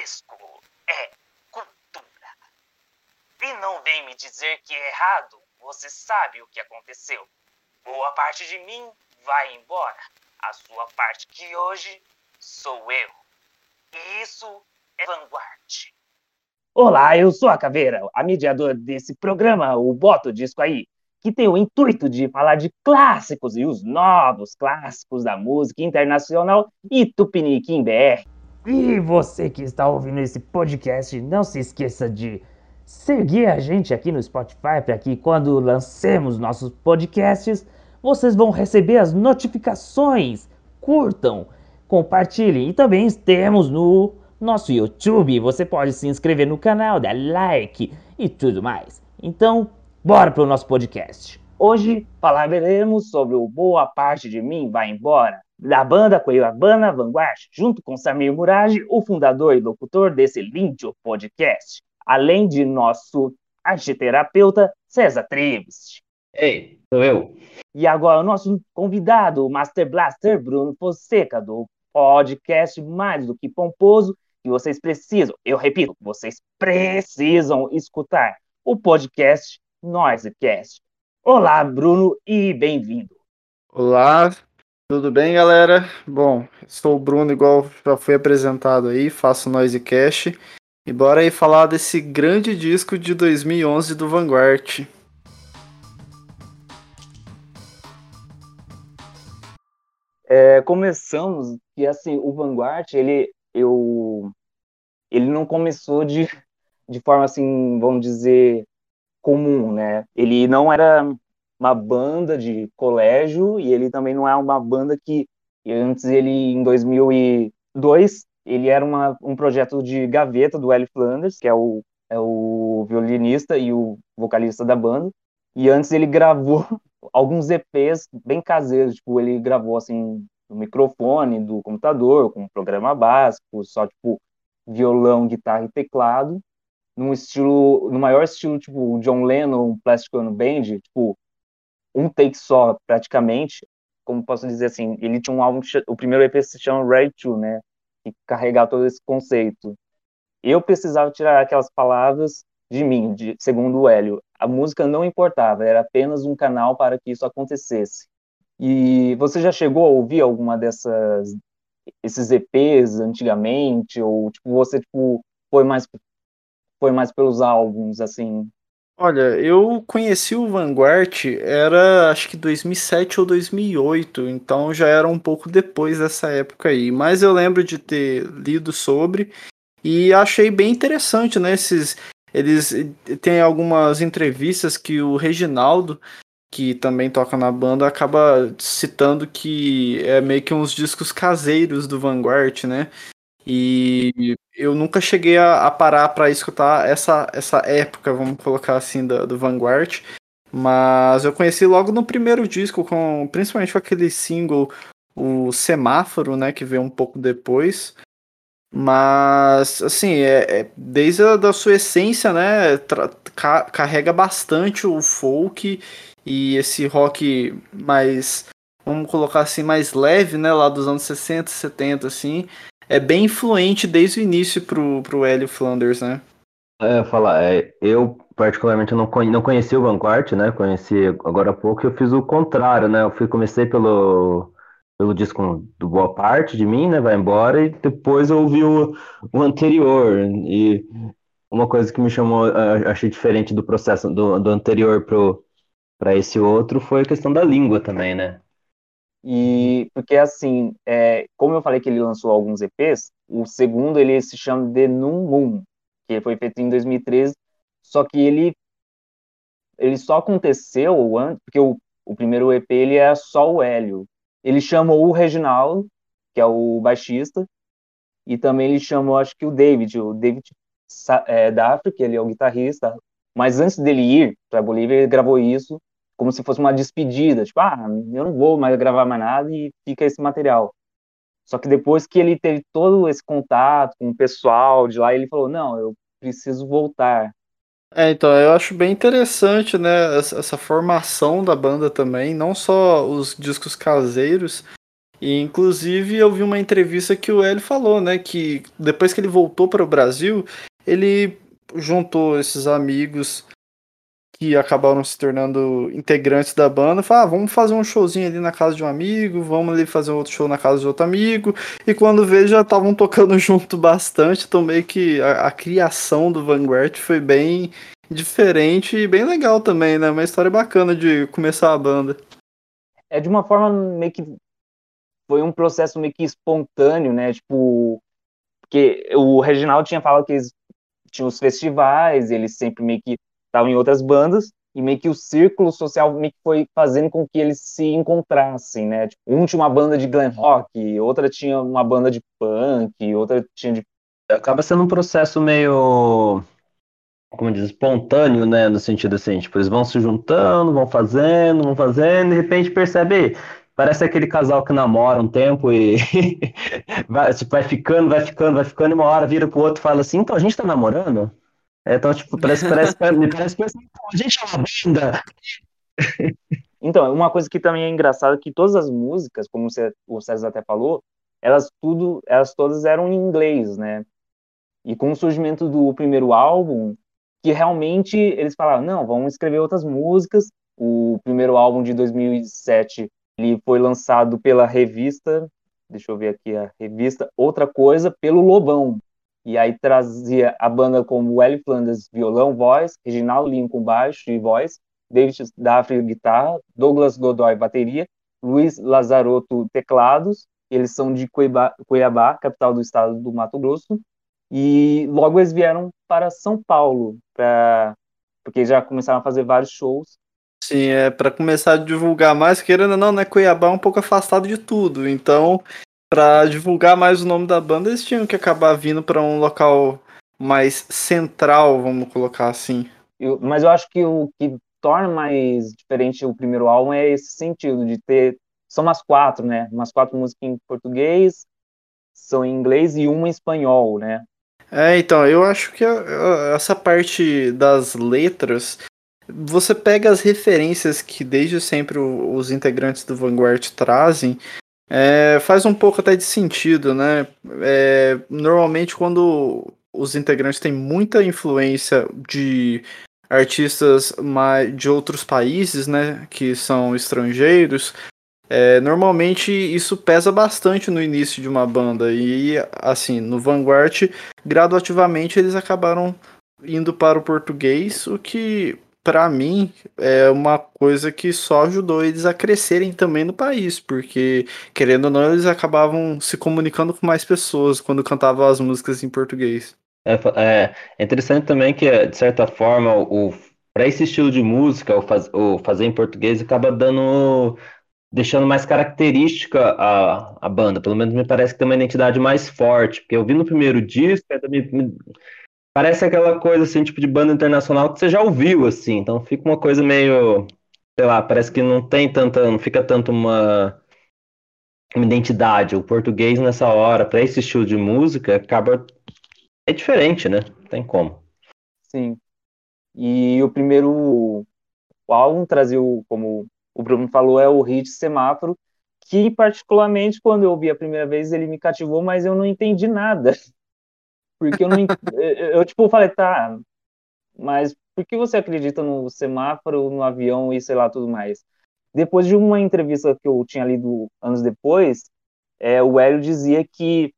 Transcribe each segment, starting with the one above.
disco é cultura. E não vem me dizer que é errado, você sabe o que aconteceu. Boa parte de mim vai embora. A sua parte que hoje sou eu. E isso é vanguarda. Olá, eu sou a Caveira, a mediadora desse programa, o Boto Disco aí, que tem o intuito de falar de clássicos e os novos clássicos da música internacional e Tupiniquim BR. E você que está ouvindo esse podcast, não se esqueça de seguir a gente aqui no Spotify para que quando lancemos nossos podcasts, vocês vão receber as notificações. Curtam, compartilhem e também temos no nosso YouTube. Você pode se inscrever no canal, dar like e tudo mais. Então, bora para o nosso podcast. Hoje falaremos sobre o Boa Parte de Mim Vai Embora, da banda Cuiabana Vanguard, junto com Samir Murage, o fundador e locutor desse lindo podcast, além de nosso arteterapeuta César Treves. Ei, sou eu. E agora o nosso convidado, o Master Blaster Bruno Fonseca, do podcast Mais do que Pomposo, que vocês precisam, eu repito, vocês precisam escutar o podcast Noisecast. Olá, Bruno, e bem-vindo. Olá, tudo bem, galera? Bom, sou o Bruno, igual já foi apresentado aí, faço Noisecast. E bora aí falar desse grande disco de 2011 do Vanguard. É, começamos que assim o Vanguard ele eu ele não começou de, de forma assim, vamos dizer, comum, né? Ele não era uma banda de colégio e ele também não é uma banda que antes ele em 2002 ele era uma, um projeto de gaveta do Ellie Flanders, que é o, é o violinista e o vocalista da banda. E antes ele gravou alguns EPs bem caseiros, tipo, ele gravou assim no microfone do computador, com um programa básico, só tipo violão, guitarra e teclado, num estilo, no maior estilo tipo John Lennon, Plastic Ono Band, tipo um take só praticamente, como posso dizer assim, ele tinha um álbum, o primeiro EP se chama Ready To, né, que carregar todo esse conceito. Eu precisava tirar aquelas palavras de mim, de, segundo o Hélio. A música não importava, era apenas um canal para que isso acontecesse. E você já chegou a ouvir alguma dessas esses EPs antigamente ou tipo você tipo foi mais foi mais pelos álbuns assim? Olha, eu conheci o Vanguard era acho que 2007 ou 2008, então já era um pouco depois dessa época aí, mas eu lembro de ter lido sobre e achei bem interessante, né, esses eles têm algumas entrevistas que o Reginaldo que também toca na banda, acaba citando que é meio que uns discos caseiros do Vanguard, né? E eu nunca cheguei a, a parar para escutar essa, essa época, vamos colocar assim, do, do Vanguard. Mas eu conheci logo no primeiro disco, com principalmente com aquele single, o Semáforo, né? Que veio um pouco depois. Mas, assim, é, é desde a da sua essência, né? Ca carrega bastante o folk e esse rock mais, vamos colocar assim, mais leve, né, lá dos anos 60, 70, assim, é bem influente desde o início pro, pro Hélio Flanders, né? É, falar, é, eu particularmente não, conhe, não conheci o Vanguard, né, conheci agora há pouco, eu fiz o contrário, né, eu fui, comecei pelo, pelo disco do Boa Parte de mim, né, vai embora, e depois eu ouvi o, o anterior, e uma coisa que me chamou, achei diferente do processo do, do anterior pro, para esse outro foi a questão da língua também, né? E porque assim, é, como eu falei que ele lançou alguns EPs, o segundo ele se chama The Nun Moon, que foi feito em 2013, só que ele ele só aconteceu antes, porque o, o primeiro EP ele é só o Hélio. Ele chamou o Reginaldo, que é o baixista, e também ele chamou, acho que o David, o David é, África, ele é o guitarrista. Mas antes dele ir para Bolívia, ele gravou isso como se fosse uma despedida, tipo, ah, eu não vou mais gravar mais nada e fica esse material. Só que depois que ele teve todo esse contato com o pessoal de lá, ele falou, não, eu preciso voltar. É, então, eu acho bem interessante, né, essa, formação da banda também, não só os discos caseiros, E inclusive eu vi uma entrevista que o Hélio falou, né, que depois que ele voltou para o Brasil, ele juntou esses amigos que acabaram se tornando integrantes da banda, falou, ah, vamos fazer um showzinho ali na casa de um amigo, vamos ali fazer outro show na casa de outro amigo, e quando vejo já estavam tocando junto bastante, então meio que a, a, criação do Vanguard foi bem diferente e bem legal também, né, uma história bacana de começar a banda. É de uma forma meio que foi um processo meio que espontâneo, né, tipo, porque o Reginaldo tinha falado que eles tinham os festivais, eles sempre meio que estavam em outras bandas, e meio que o círculo social meio que foi fazendo com que eles se encontrassem, né? Tipo, um tinha uma banda de glam rock, outra tinha uma banda de punk, outra tinha de... Acaba sendo um processo meio, como diz, espontâneo, né? No sentido assim, tipo, eles vão se juntando, vão fazendo, vão fazendo, e de repente percebe, parece aquele casal que namora um tempo e vai, tipo, vai ficando, vai ficando, vai ficando, e uma hora vira pro outro e fala assim, então a gente tá namorando? É, então, tipo, parece, parece, me parece que a gente é uma banda. Então, uma coisa que também é engraçada é que todas as músicas, como o César até falou, elas tudo, elas todas eram em inglês, né? E com o surgimento do primeiro álbum, que realmente eles falaram, não, vamos escrever outras músicas. O primeiro álbum de 2007, ele foi lançado pela revista, deixa eu ver aqui a revista, Outra Coisa, pelo Lobão, e aí trazia a banda como Ellie Flanders, violão, voz, Reginaldo Lincoln, baixo e voz, David Daffrey, guitarra, Douglas Godoy, bateria, Luiz Lazarotto, teclados, eles são de Cuiabá, Cuiabá, capital do estado do Mato Grosso, e logo eles vieram para São Paulo, pra, porque já começaram a fazer vários shows. Sim, é para começar a divulgar mais, querendo ou não, né, Cuiabá é um pouco afastado de tudo, então para divulgar mais o nome da banda, eles tinham que acabar vindo para um local mais central, vamos colocar assim. Eu, mas eu acho que o que torna mais diferente o primeiro álbum é esse sentido de ter são umas quatro, né? Umas quatro músicas em português, são em inglês e uma em espanhol, né? É, então, eu acho que essa parte das letras, você pega as referências que desde sempre os integrantes do Vanguard trazem é, faz um pouco até de sentido, né? É, normalmente, quando os integrantes têm muita influência de artistas de outros países, né, que são estrangeiros, é, normalmente isso pesa bastante no início de uma banda e assim no Vanguard graduativamente eles acabaram indo para o português, o que para mim, é uma coisa que só ajudou eles a crescerem também no país, porque, querendo ou não, eles acabavam se comunicando com mais pessoas quando cantavam as músicas em português. É, é, é interessante também que, de certa forma, o, para esse estilo de música, o, faz, o fazer em português acaba dando deixando mais característica a, a banda. Pelo menos me parece que tem uma identidade mais forte. Porque eu vi no primeiro disco, me, me, Parece aquela coisa assim, tipo de banda internacional que você já ouviu, assim. Então fica uma coisa meio. Sei lá, parece que não tem tanta. Não fica tanto uma. Uma identidade. O português nessa hora, para esse estilo de música, acaba. É diferente, né? Não tem como. Sim. E o primeiro o álbum trazia, como o Bruno falou, é o hit Semáforo, que particularmente quando eu ouvi a primeira vez ele me cativou, mas eu não entendi nada. Porque eu não. eu, tipo, falei, tá, mas por que você acredita no semáforo, no avião e sei lá tudo mais? Depois de uma entrevista que eu tinha lido anos depois, é, o Hélio dizia que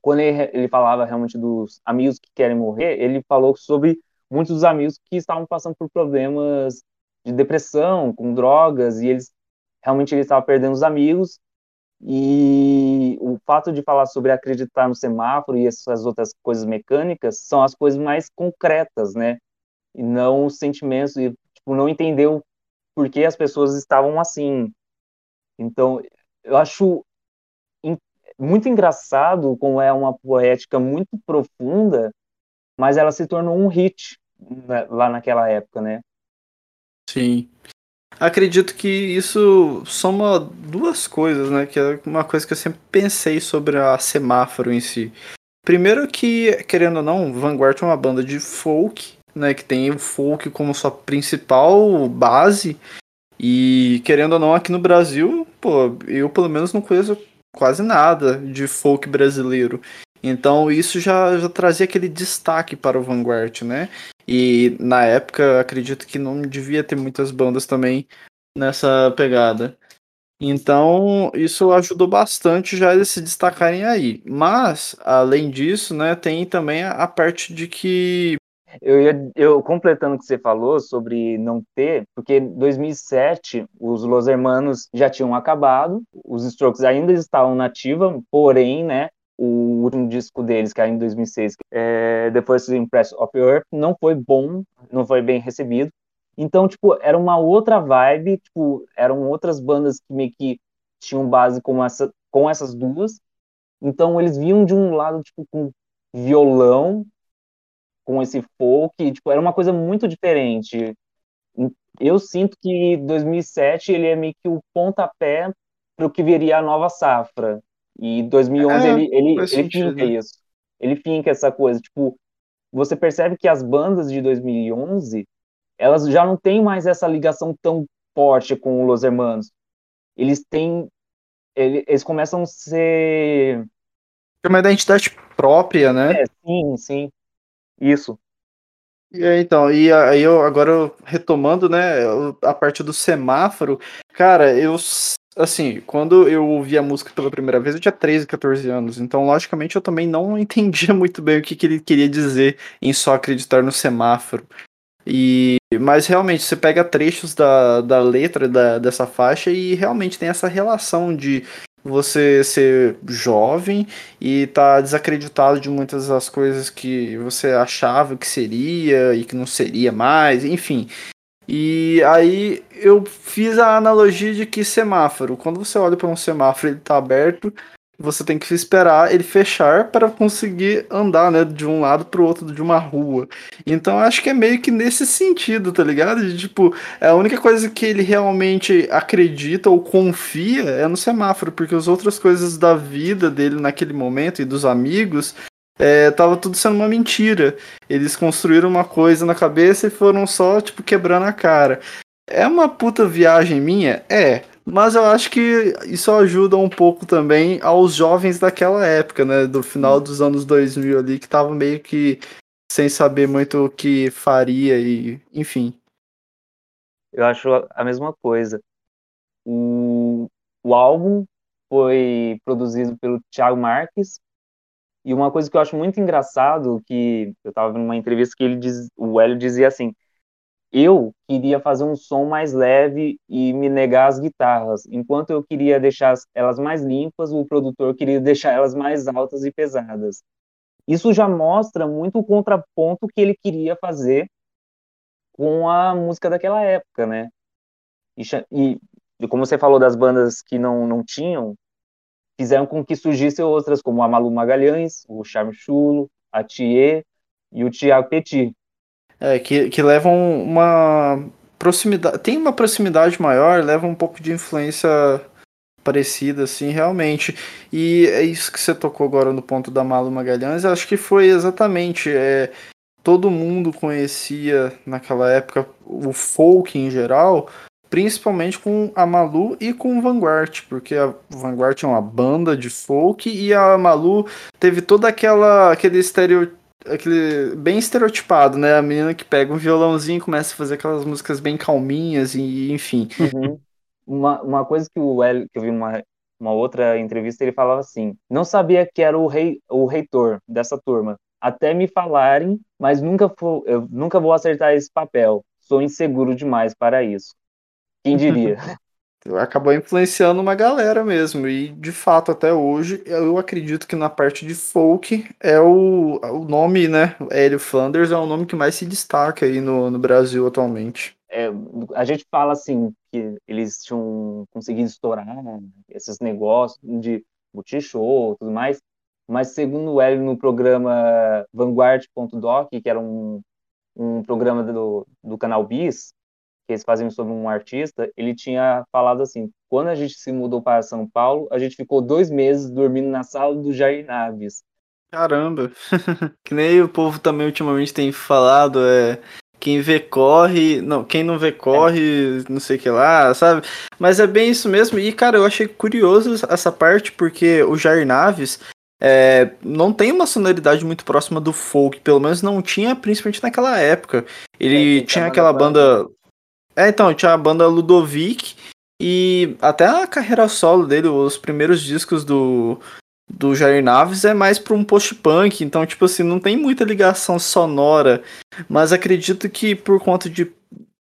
quando ele, ele falava realmente dos amigos que querem morrer, ele falou sobre muitos dos amigos que estavam passando por problemas de depressão, com drogas, e eles realmente ele estava perdendo os amigos e o fato de falar sobre acreditar no semáforo e essas outras coisas mecânicas são as coisas mais concretas, né? E não os sentimentos, e tipo, não entender o porquê as pessoas estavam assim. Então, eu acho muito engraçado como é uma poética muito profunda, mas ela se tornou um hit né, lá naquela época, né? Sim. Acredito que isso soma duas coisas, né? Que é uma coisa que eu sempre pensei sobre a semáforo em si. Primeiro que, querendo ou não, Vanguard é uma banda de folk, né? Que tem o folk como sua principal base. E querendo ou não, aqui no Brasil, pô, eu pelo menos não conheço quase nada de folk brasileiro. Então isso já, já trazia aquele destaque para o Vanguard, né? E na época acredito que não devia ter muitas bandas também nessa pegada. Então isso ajudou bastante já eles se destacarem aí. Mas, além disso, né, tem também a, parte de que eu, ia, eu completando o que você falou sobre não ter, porque em 2007 os Los Hermanos já tinham acabado, os Strokes ainda estavam na ativa, porém, né, o último disco deles, que é em 2006, é, The First Impress of Earth, não foi bom, não foi bem recebido. Então, tipo, era uma outra vibe, tipo, eram outras bandas que meio que tinham base com, essa, com essas duas. Então, eles vinham de um lado, tipo, com violão, com esse folk, tipo, era uma coisa muito diferente. Eu sinto que 2007 ele é meio que o pontapé para o que viria a nova safra. E 2011 é, ele, ele, ele finca isso. Ele finca essa coisa. Tipo, você percebe que as bandas de 2011 elas já não têm mais essa ligação tão forte com Los Hermanos. Eles têm. Eles começam a ser. Tem uma identidade própria, né? É, sim, sim. Isso. Aí, então, e aí eu agora retomando, né, a parte do semáforo, cara, eu assim, quando eu ouvi a música pela primeira vez, eu tinha 13, 14 anos, então logicamente eu também não entendia muito bem o que, que ele queria dizer em só acreditar no semáforo. E mas realmente você pega trechos da, da letra da, dessa faixa e realmente tem essa relação de você ser jovem e tá desacreditado de muitas das coisas que você achava que seria e que não seria mais, enfim. E aí eu fiz a analogia de que semáforo, quando você olha para um semáforo, ele tá aberto, você tem que esperar ele fechar para conseguir andar, né, de um lado para o outro de uma rua. Então acho que é meio que nesse sentido, tá ligado? De, tipo, é a única coisa que ele realmente acredita ou confia é no semáforo, porque as outras coisas da vida dele naquele momento e dos amigos é, tava tudo sendo uma mentira. Eles construíram uma coisa na cabeça e foram só, tipo, quebrando a cara. É uma puta viagem minha? É. Mas eu acho que isso ajuda um pouco também aos jovens daquela época, né? Do final dos anos 2000 ali, que tava meio que sem saber muito o que faria e, enfim. Eu acho a mesma coisa. O, o álbum foi produzido pelo Thiago Marques e uma coisa que eu acho muito engraçado que eu tava vendo uma entrevista que ele diz, o Hélio dizia assim: eu queria fazer um som mais leve e me negar as guitarras, enquanto eu queria deixar elas mais limpas, o produtor queria deixar elas mais altas e pesadas. Isso já mostra muito o contraponto que ele queria fazer com a música daquela época, né? E, e como você falou das bandas que não, não tinham, fizeram com que surgissem outras, como a Malu Magalhães, o Charme Chulo, a Thier e o Tiago Petit, é, que, que levam uma proximidade. Tem uma proximidade maior, leva um pouco de influência parecida, assim, realmente. E é isso que você tocou agora no ponto da Malu Magalhães, acho que foi exatamente. É, todo mundo conhecia naquela época o folk em geral, principalmente com a Malu e com o Vanguard, porque a Vanguard é uma banda de folk e a Malu teve toda aquela aquele estereótipo aquele bem estereotipado, né? A menina que pega um violãozinho e começa a fazer aquelas músicas bem calminhas e enfim. Uhum. Uma, uma coisa que o Hélio, que eu vi uma, uma outra entrevista, ele falava assim: não sabia que era o rei, o reitor dessa turma, até me falarem, mas nunca for, eu nunca vou acertar esse papel. Sou inseguro demais para isso. Quem diria? acabou influenciando uma galera mesmo. E de fato, até hoje, eu acredito que na parte de folk é o, o nome, né? Hélio Flanders é o nome que mais se destaca aí no, no Brasil atualmente. É, a gente fala assim que eles tinham conseguido estourar esses negócios de multishow e tudo mais, mas segundo o Hélio no programa Vanguard.doc, que era um, um programa do, do canal Bis, que eles faziam sobre um artista, ele tinha falado assim: quando a gente se mudou para São Paulo, a gente ficou dois meses dormindo na sala do Jair Naves. Caramba! que nem o povo também ultimamente tem falado, é quem vê corre, não, quem não vê corre, não sei o que lá, sabe? Mas é bem isso mesmo. E cara, eu achei curioso essa parte porque o Jair Naves é, não tem uma sonoridade muito próxima do folk, pelo menos não tinha, principalmente naquela época. Ele é, tinha aquela banda. É, então, tinha a banda Ludovic e até a carreira solo dele, os primeiros discos do, do Jair Naves é mais para um post-punk, então, tipo assim, não tem muita ligação sonora, mas acredito que por conta de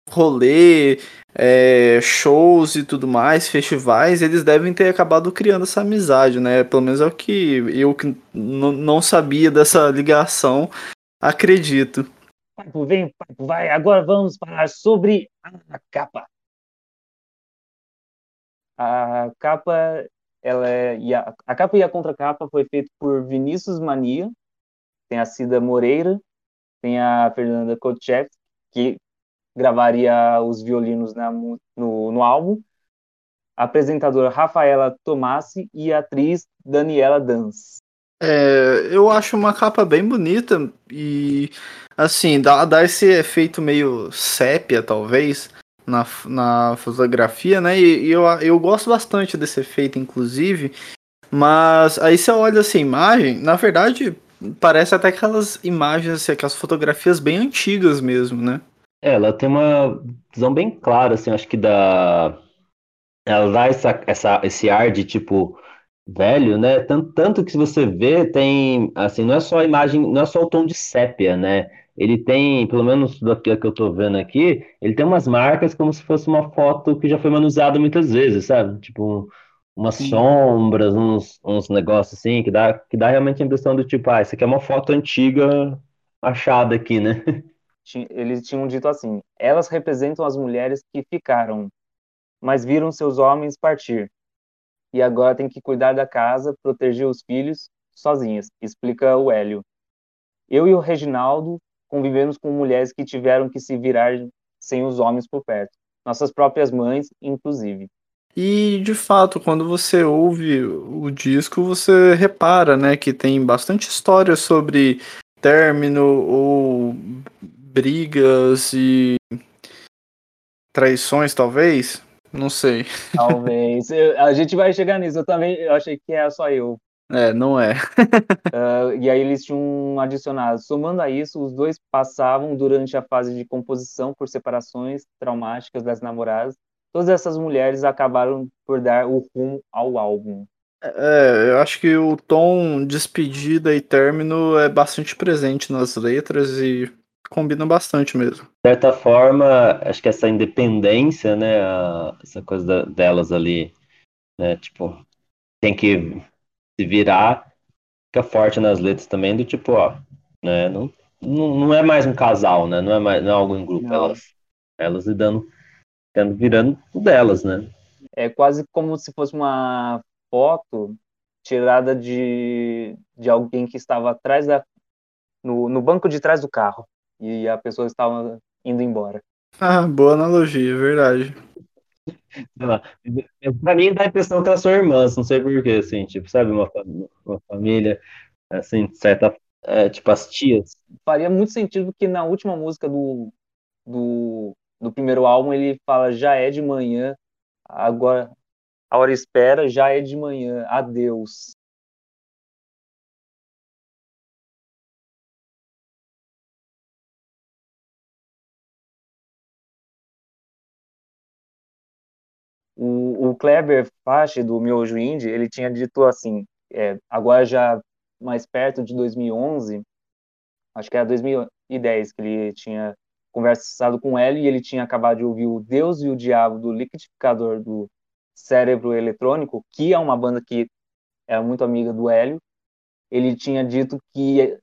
rolê, é, shows e tudo mais, festivais, eles devem ter acabado criando essa amizade, né? Pelo menos é o que eu que não sabia dessa ligação, acredito. Papo vem, papo vai. Agora vamos falar sobre a capa. A capa ela é, e a, a capa e a contracapa foi feita por Vinícius Mania, tem a Cida Moreira, tem a Fernanda Kotchev, que gravaria os violinos na, no, no álbum, a apresentadora Rafaela Tomassi e a atriz Daniela Dans. É, eu acho uma capa bem bonita e assim, dá, dá esse efeito meio sépia, talvez, na, na fotografia, né? E, e, eu, eu gosto bastante desse efeito, inclusive. Mas aí você olha essa imagem, na verdade, parece até aquelas imagens, assim, aquelas fotografias bem antigas mesmo, né? É, ela tem uma visão bem clara, assim, acho que da. Ela dá essa, essa, esse ar de tipo velho, né? Tanto, tanto que se você vê, tem assim, não é só a imagem, não é só o tom de sépia, né? ele tem, pelo menos do que eu estou vendo aqui, ele tem umas marcas como se fosse uma foto que já foi manuseada muitas vezes, sabe? Tipo, umas Sim. sombras, uns, uns negócios assim, que dá, que dá realmente a impressão do tipo, ah, isso aqui é uma foto antiga achada aqui, né? Eles tinham dito assim: elas representam as mulheres que ficaram, mas viram seus homens partir. E agora tem que cuidar da casa, proteger os filhos sozinhas, explica o Hélio. Eu e o Reginaldo convivemos com mulheres que tiveram que se virar sem os homens por perto, nossas próprias mães, inclusive. E de fato, quando você ouve o disco, você repara, né, que tem bastante história sobre término ou brigas e traições, talvez. Não sei. Talvez. Eu, a gente vai chegar nisso. Eu também eu achei que era só eu. É, não é. uh, e aí eles tinham adicionado. Somando a isso, os dois passavam durante a fase de composição por separações traumáticas das namoradas. Todas essas mulheres acabaram por dar o rumo ao álbum. É, eu acho que o tom despedida e término é bastante presente nas letras e combina bastante mesmo. De certa forma, acho que essa independência, né, a, essa coisa delas ali, né, tipo, tem que se virar, fica forte nas letras também, do tipo, ó, né? Não, não, não é mais um casal, né? Não é, mais, não é algo em grupo. Não. Elas, elas lidando, virando delas, né? É quase como se fosse uma foto tirada de, de alguém que estava atrás da. No, no banco de trás do carro. E a pessoa estava indo embora. Ah, boa analogia, é verdade. Pra mim dá a impressão que elas são irmãs, não sei porquê, assim, tipo, sabe, uma, uma família, assim, certa, é, tipo, as tias. Faria muito sentido que na última música do, do, do primeiro álbum ele fala já é de manhã, agora a hora espera, já é de manhã, adeus. O, o Kleber Fache, do Miojo Indie, ele tinha dito assim, é, agora já mais perto de 2011, acho que era 2010 que ele tinha conversado com ele e ele tinha acabado de ouvir o Deus e o Diabo do Liquidificador do Cérebro Eletrônico, que é uma banda que é muito amiga do Hélio. Ele tinha dito que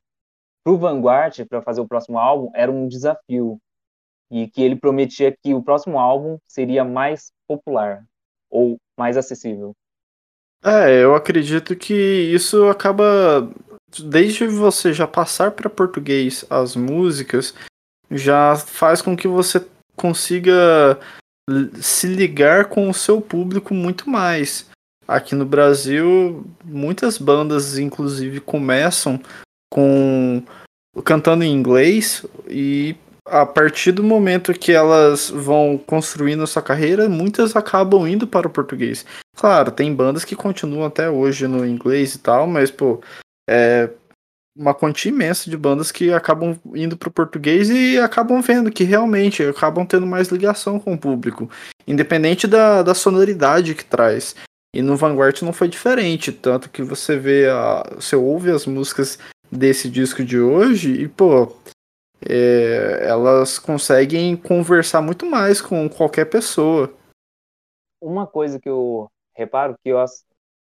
para o Vanguard, para fazer o próximo álbum, era um desafio, e que ele prometia que o próximo álbum seria mais popular ou mais acessível. É, eu acredito que isso acaba desde você já passar para português as músicas, já faz com que você consiga se ligar com o seu público muito mais. Aqui no Brasil, muitas bandas inclusive começam com cantando em inglês e a partir do momento que elas vão construindo sua carreira, muitas acabam indo para o português. Claro, tem bandas que continuam até hoje no inglês e tal, mas, pô, é uma quantia imensa de bandas que acabam indo para o português e acabam vendo que realmente acabam tendo mais ligação com o público, independente da, da sonoridade que traz. E no Vanguard não foi diferente, tanto que você vê, a, você ouve as músicas desse disco de hoje e, pô, é, elas conseguem conversar muito mais com qualquer pessoa. Uma coisa que eu reparo que eu,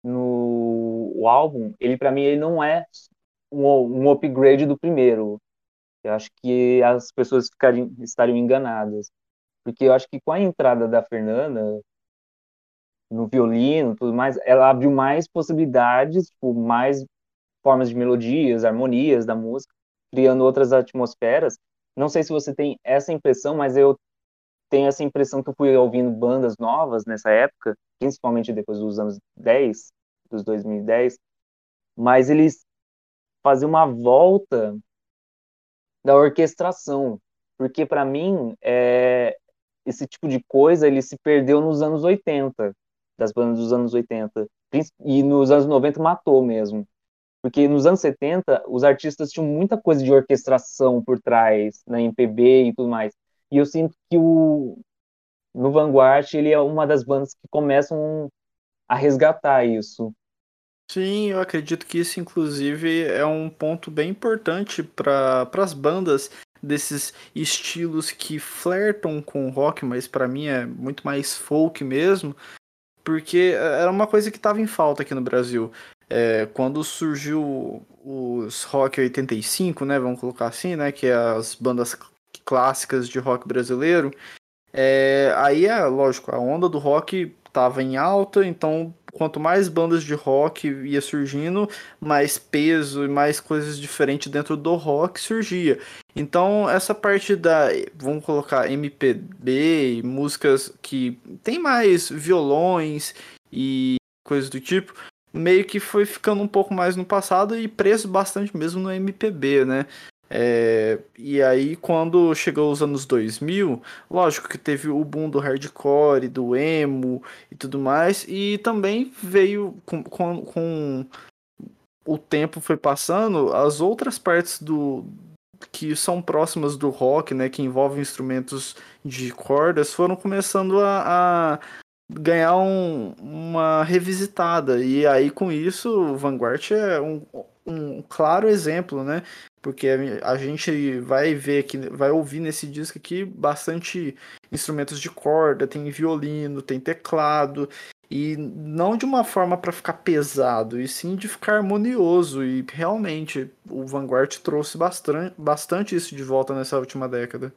no o álbum, ele para mim ele não é um, um, upgrade do primeiro. Eu acho que as pessoas ficariam, estariam enganadas. Porque eu acho que com a entrada da Fernanda no violino, tudo mais, ela abriu mais possibilidades, tipo, mais formas de melodias, harmonias da música criando outras atmosferas. Não sei se você tem essa impressão, mas eu tenho essa impressão que eu fui ouvindo bandas novas nessa época, principalmente depois dos anos 10, dos 2010, mas eles faziam uma volta da orquestração, porque para mim é, esse tipo de coisa ele se perdeu nos anos 80, das bandas dos anos 80, e nos anos 90 matou mesmo. Porque nos anos 70, os artistas tinham muita coisa de orquestração por trás, na MPB e tudo mais. E eu sinto que o no Vanguard ele é uma das bandas que começam a resgatar isso. Sim, eu acredito que isso, inclusive, é um ponto bem importante para as bandas desses estilos que flertam com rock, mas para mim é muito mais folk mesmo, porque era uma coisa que estava em falta aqui no Brasil. É, quando surgiu os Rock 85, né, vamos colocar assim, né, que é as bandas clássicas de rock brasileiro, é, aí é lógico, a onda do rock estava em alta, então quanto mais bandas de rock ia surgindo, mais peso e mais coisas diferentes dentro do rock surgia. Então essa parte da, vamos colocar MPB, músicas que tem mais violões e coisas do tipo, meio que foi ficando um pouco mais no passado e preso bastante mesmo no MPB, né? É, e aí, quando chegou os anos 2000, lógico que teve o boom do hardcore, do emo e tudo mais, e também veio com, com, com o tempo foi passando, as outras partes do que são próximas do rock, né, que envolvem instrumentos de cordas, foram começando a, a ganhar um, uma revisitada. E aí, com isso, o Vanguard é um, um claro exemplo, né? Porque a gente vai ver aqui, vai ouvir nesse disco aqui bastante instrumentos de corda, tem violino, tem teclado, e não de uma forma para ficar pesado, e sim de ficar harmonioso. E realmente o Vanguard trouxe bastante, bastante isso de volta nessa última década.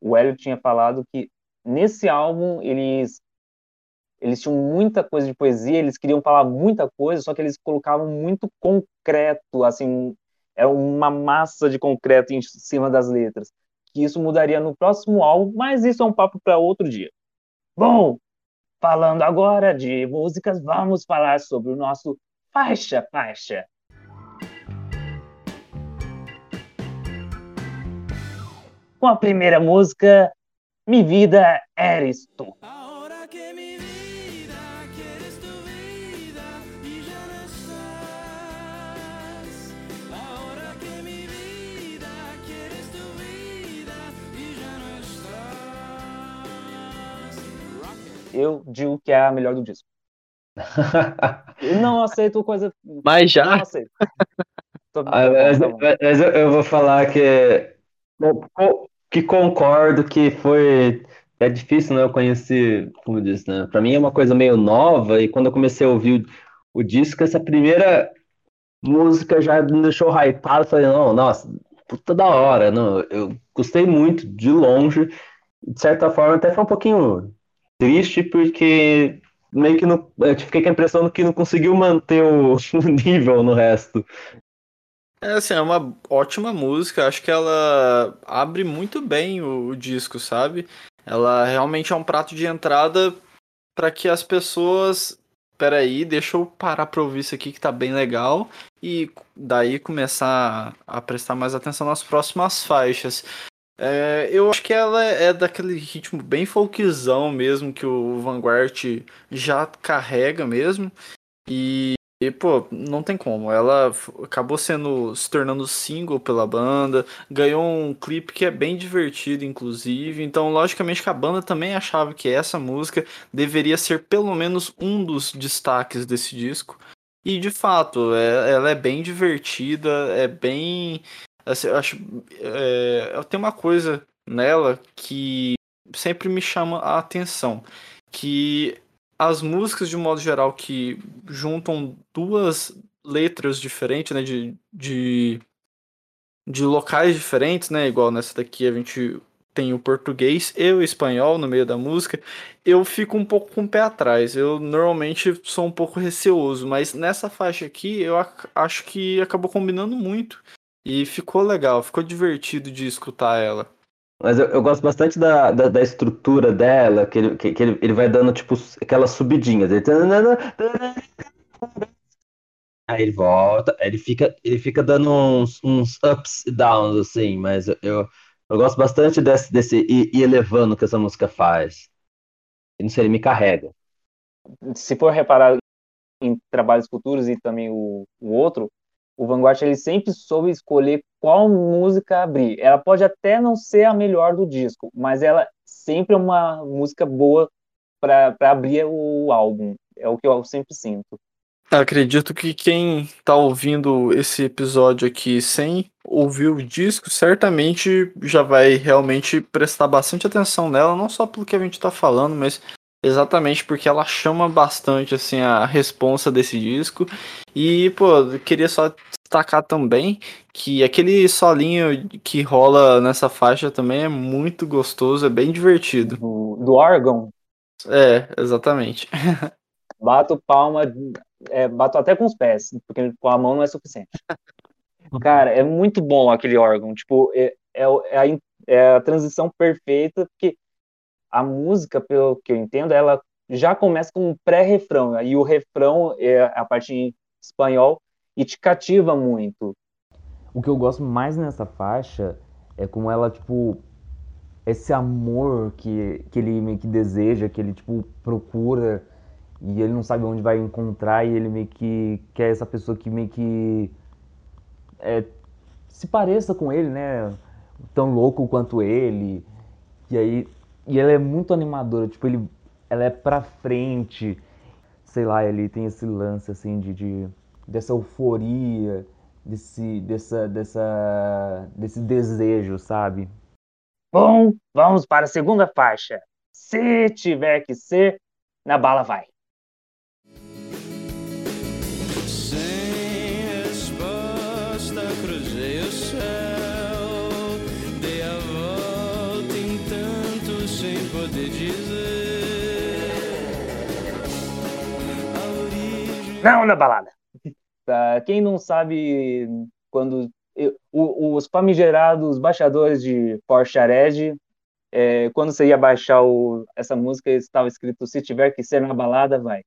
O Hélio tinha falado que nesse álbum eles eles tinham muita coisa de poesia, eles queriam falar muita coisa, só que eles colocavam muito concreto, assim, era uma massa de concreto em cima das letras. Que isso mudaria no próximo álbum, mas isso é um papo para outro dia. Bom, falando agora de músicas, vamos falar sobre o nosso faixa faixa. Com a primeira música, Mi Vida Eres Tu. eu digo que é a melhor do disco. eu não aceito coisa. Mas já. Não aceito. Ah, mas, mas eu, eu, vou falar que, que concordo que foi. É difícil, né? Eu conheci, como disse, né? Pra mim é uma coisa meio nova, e quando eu comecei a ouvir o, o disco, essa primeira música já me deixou hypado. Falei, não, nossa, puta da hora. Não, eu gostei muito, de longe. De certa forma, até foi um pouquinho triste porque meio que não, eu fiquei com a impressão que não conseguiu manter o, nível no resto. É assim, é uma ótima música, acho que ela abre muito bem o, o disco, sabe? Ela realmente é um prato de entrada para que as pessoas peraí, deixa eu parar pra ouvir isso aqui que tá bem legal. E daí começar a prestar mais atenção nas próximas faixas. É, eu acho que ela é daquele ritmo bem folkzão mesmo, que o Vanguard já carrega mesmo. E, e, pô, não tem como. Ela acabou sendo se tornando single pela banda, ganhou um clipe que é bem divertido, inclusive. Então, logicamente que a banda também achava que essa música deveria ser pelo menos um dos destaques desse disco. E de fato, é, ela é bem divertida, é bem Assim, eu acho. É, tem uma coisa nela que sempre me chama a atenção. Que as músicas, de modo geral, que juntam duas letras diferentes, né? De, de, de locais diferentes, né? Igual nessa daqui a gente tem o português e o espanhol no meio da música, eu fico um pouco com o pé atrás. Eu normalmente sou um pouco receoso, mas nessa faixa aqui eu acho que acabou combinando muito. E ficou legal, ficou divertido de escutar ela. Mas eu, eu gosto bastante da, da, da, estrutura dela, que, ele, que, que ele, ele vai dando, tipo, aquelas subidinhas. Ele... Aí ele volta, ele fica, ele fica dando uns, uns ups e downs, assim, mas eu, eu, eu gosto bastante desse, desse ir, ir elevando que essa música faz. E não sei, ele me carrega. Se for reparar em trabalhos futuros e também o, o outro, o Vanguard ele sempre soube escolher qual música abrir. Ela pode até não ser a melhor do disco, mas ela sempre é uma música boa para abrir o álbum. É o que eu sempre sinto. Acredito que quem está ouvindo esse episódio aqui sem ouvir o disco, certamente já vai realmente prestar bastante atenção nela, não só pelo que a gente está falando, mas exatamente porque ela chama bastante assim a responsa desse disco. E, pô, queria só destacar também que aquele solinho que rola nessa faixa também é muito gostoso, é bem divertido. Do, do órgão? É, exatamente. Bato palma, é, bato até com os pés, porque com a mão não é suficiente. Cara, é muito bom aquele órgão, tipo, é, é, é, a, é a transição perfeita, porque a música, pelo que eu entendo, ela já começa com um pré-refrão, e o refrão é a parte em espanhol, e te cativa muito. O que eu gosto mais nessa faixa é como ela, tipo, esse amor que, que ele meio que deseja, que ele, tipo, procura e ele não sabe onde vai encontrar e ele meio que quer essa pessoa que meio que é, se pareça com ele, né? Tão louco quanto ele. E aí, e ela é muito animadora, tipo, ele, ela é pra frente, sei lá, ele tem esse lance, assim, de, de dessa euforia, desse, dessa, dessa, desse desejo, sabe? Bom, vamos para a segunda faixa. Se tiver que ser, na bala vai. Não na balada. Para quem não sabe, quando eu, os famigerados baixadores de Porsche Ared, é, quando você ia baixar o, essa música, estava escrito: se tiver que ser na balada, vai.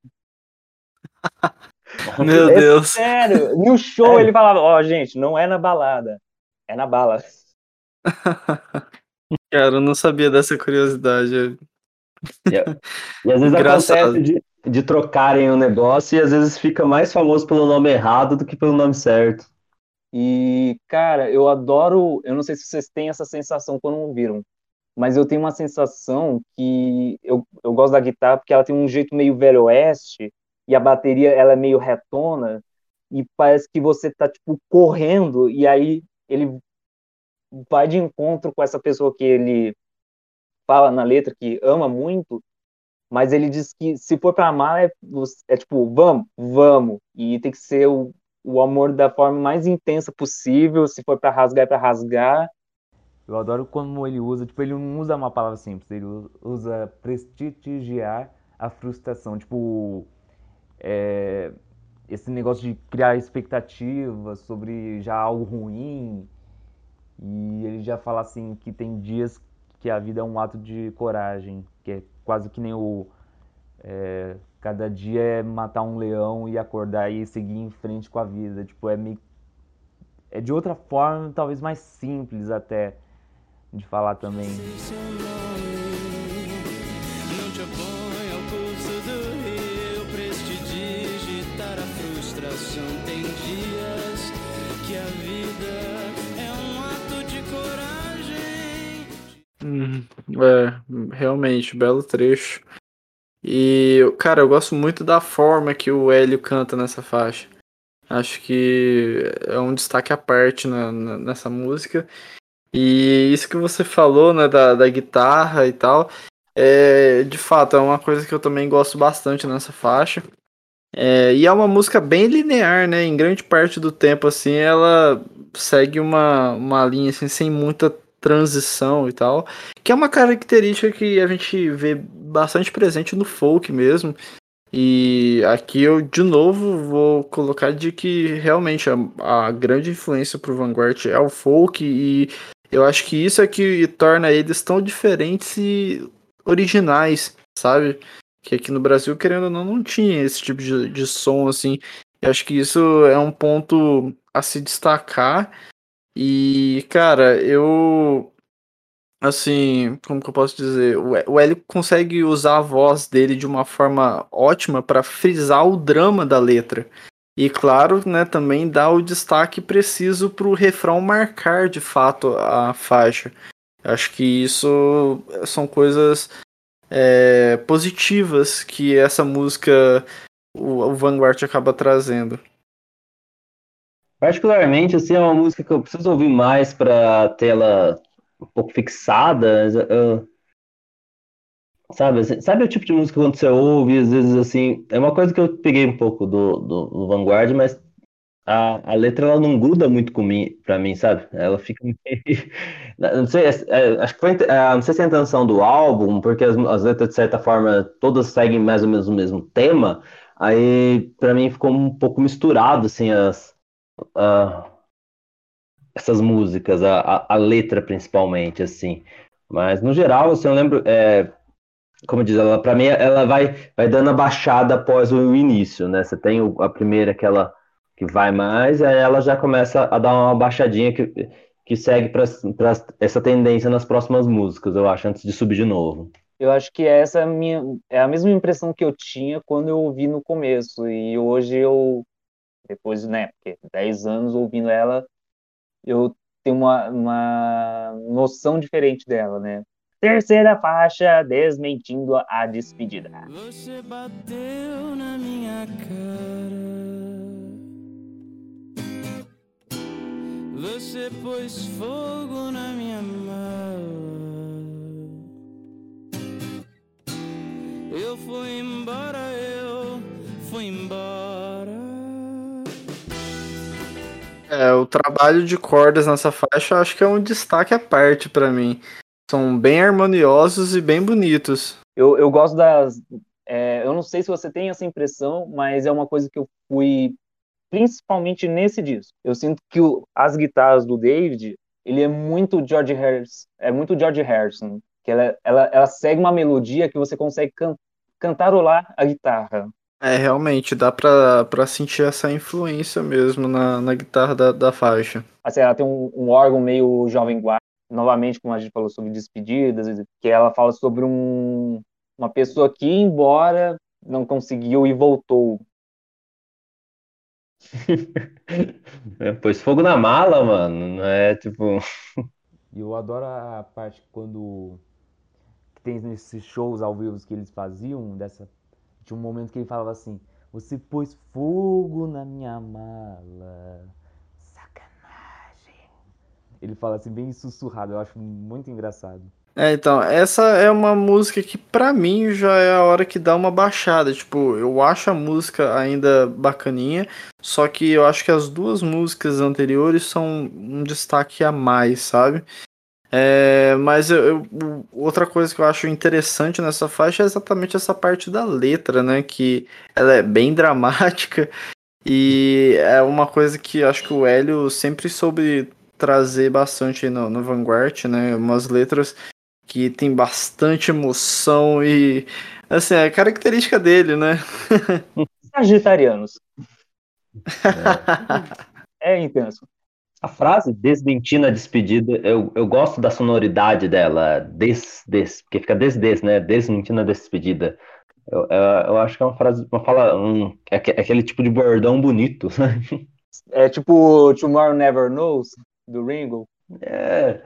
Meu é Deus. Sério, no show é. ele falava: Ó, oh, gente, não é na balada, é na bala. Cara, eu não sabia dessa curiosidade. E, e às vezes acontece de, de trocarem o negócio e às vezes fica mais famoso pelo nome errado do que pelo nome certo. E, cara, eu adoro. Eu não sei se vocês têm essa sensação quando ouviram, mas eu tenho uma sensação que eu, eu gosto da guitarra porque ela tem um jeito meio velho oeste e a bateria ela é meio retona e parece que você tá, tipo, correndo e aí ele vai de encontro com essa pessoa que ele fala na letra que ama muito mas ele diz que se for para amar é, é, tipo, vamos, vamos, e tem que ser o, o amor da forma mais intensa possível, se for para rasgar é para rasgar. Eu adoro como ele usa, tipo, ele não usa uma palavra simples, ele usa prestigiar a frustração, tipo, é, esse negócio de criar expectativas sobre já algo ruim, e ele já fala assim que tem dias que a vida é um ato de coragem, que é quase que nem o é, cada dia é matar um leão e acordar e seguir em frente com a vida. Tipo, é meio. É de outra forma, talvez mais simples até de falar também. É, realmente, belo trecho. E, cara, eu gosto muito da forma que o Hélio canta nessa faixa. Acho que é um destaque à parte na- na- nessa música. E isso que você falou, né, da, da guitarra e tal, é, de fato, é uma coisa que eu também gosto bastante nessa faixa. É, e é uma música bem linear, né? Em grande parte do tempo, assim, ela segue uma, uma linha, assim, sem muita transição e tal. Que é uma característica que a gente vê bastante presente no folk mesmo. E aqui eu, de novo, vou colocar de que realmente a, a grande influência pro Vanguard é o folk. E eu acho que isso é que torna eles tão diferentes e originais, sabe? Que aqui no Brasil, querendo ou não, não tinha esse tipo de, de som assim. Eu acho que isso é um ponto a se destacar. E, cara, eu. Assim, como que eu posso dizer? O Hé- o Hélio consegue usar a voz dele de uma forma ótima para frisar o drama da letra. E, claro, né, também dá o destaque preciso pro refrão marcar de fato a faixa. Acho que isso são coisas é, positivas que essa música, o, o Vanguard acaba trazendo. Particularmente, assim, é uma música que eu preciso ouvir mais para ter ela um pouco fixada. eu- sabe, assim, sabe o tipo de música quando você ouve, às vezes, assim, é uma coisa que eu peguei um pouco do, do, do Vanguard, mas a, a letra ela não gruda muito com mim, sabe? Ela fica meio... Não sei, é- é, acho que foi, é, não sei se é a intenção do álbum, porque as, as letras, de certa forma, todas seguem mais ou menos o mesmo tema, aí, pra mim, ficou um pouco misturado, assim, as essas músicas, a, a, a letra principalmente, assim. Mas no geral, assim, eu lembro, é, como diz ela, para mim ela vai, vai dando a baixada após o início, né? Você tem o- a primeira que ela que vai mais, aí ela já começa a dar uma baixadinha que, que segue para essa tendência nas próximas músicas, eu acho, antes de subir de novo. Eu acho que essa é a minha, é a mesma impressão que eu tinha quando eu ouvi no começo. E hoje eu, depois, né, porque 10 anos ouvindo ela, eu tenho uma, uma noção diferente dela, né? Terceira faixa, desmentindo a despedida. Você bateu na minha cara. Você pôs fogo na minha mala. Eu fui embora, eu fui embora. É, o trabalho de cordas nessa faixa acho que é um destaque à parte pra mim. São bem harmoniosos e bem bonitos. Eu, eu gosto das. é, eu não sei se você tem essa impressão, mas é uma coisa que eu fui principalmente nesse disco. Eu sinto que o- as guitarras do David, ele é muito George Harrison, é muito George Harrison, que ela, ela, ela segue uma melodia que você consegue can, cantarolar a guitarra. É, realmente, dá pra, pra sentir essa influência mesmo na, na guitarra da, da faixa. Assim, ela tem um, um órgão meio jovem guarda, novamente, como a gente falou sobre despedidas, que ela fala sobre um, uma pessoa que ia embora, não conseguiu e voltou. É, pôs fogo na mala, mano, não é tipo. E eu adoro a parte quando que tem nesses shows ao vivo que eles faziam, dessa tinha um momento que ele falava assim: "Você pôs fogo na minha mala". Sacanagem. Ele fala assim bem sussurrado, eu acho muito engraçado. É, então, essa é uma música que pra mim já é a hora que dá uma baixada. Tipo, eu acho a música ainda bacaninha, só que eu acho que as duas músicas anteriores são um destaque a mais, sabe? É, mas eu, eu- outra coisa que eu acho interessante nessa faixa é exatamente essa parte da letra, né? Que ela é bem dramática e é uma coisa que acho que o Hélio sempre soube trazer bastante aí no, no Vanguard, né? Umas letras que tem bastante emoção e assim, é a característica dele, né? Sagitarianos. É intenso. A frase desmentindo a despedida, eu, eu gosto da sonoridade dela, des, des, porque fica des, des, né? Desmentindo a despedida. Eu, eu, eu acho que é uma frase, uma fala, um, é é aquele tipo de bordão bonito, sabe? É tipo Tomorrow Never Knows, do Ringo. É,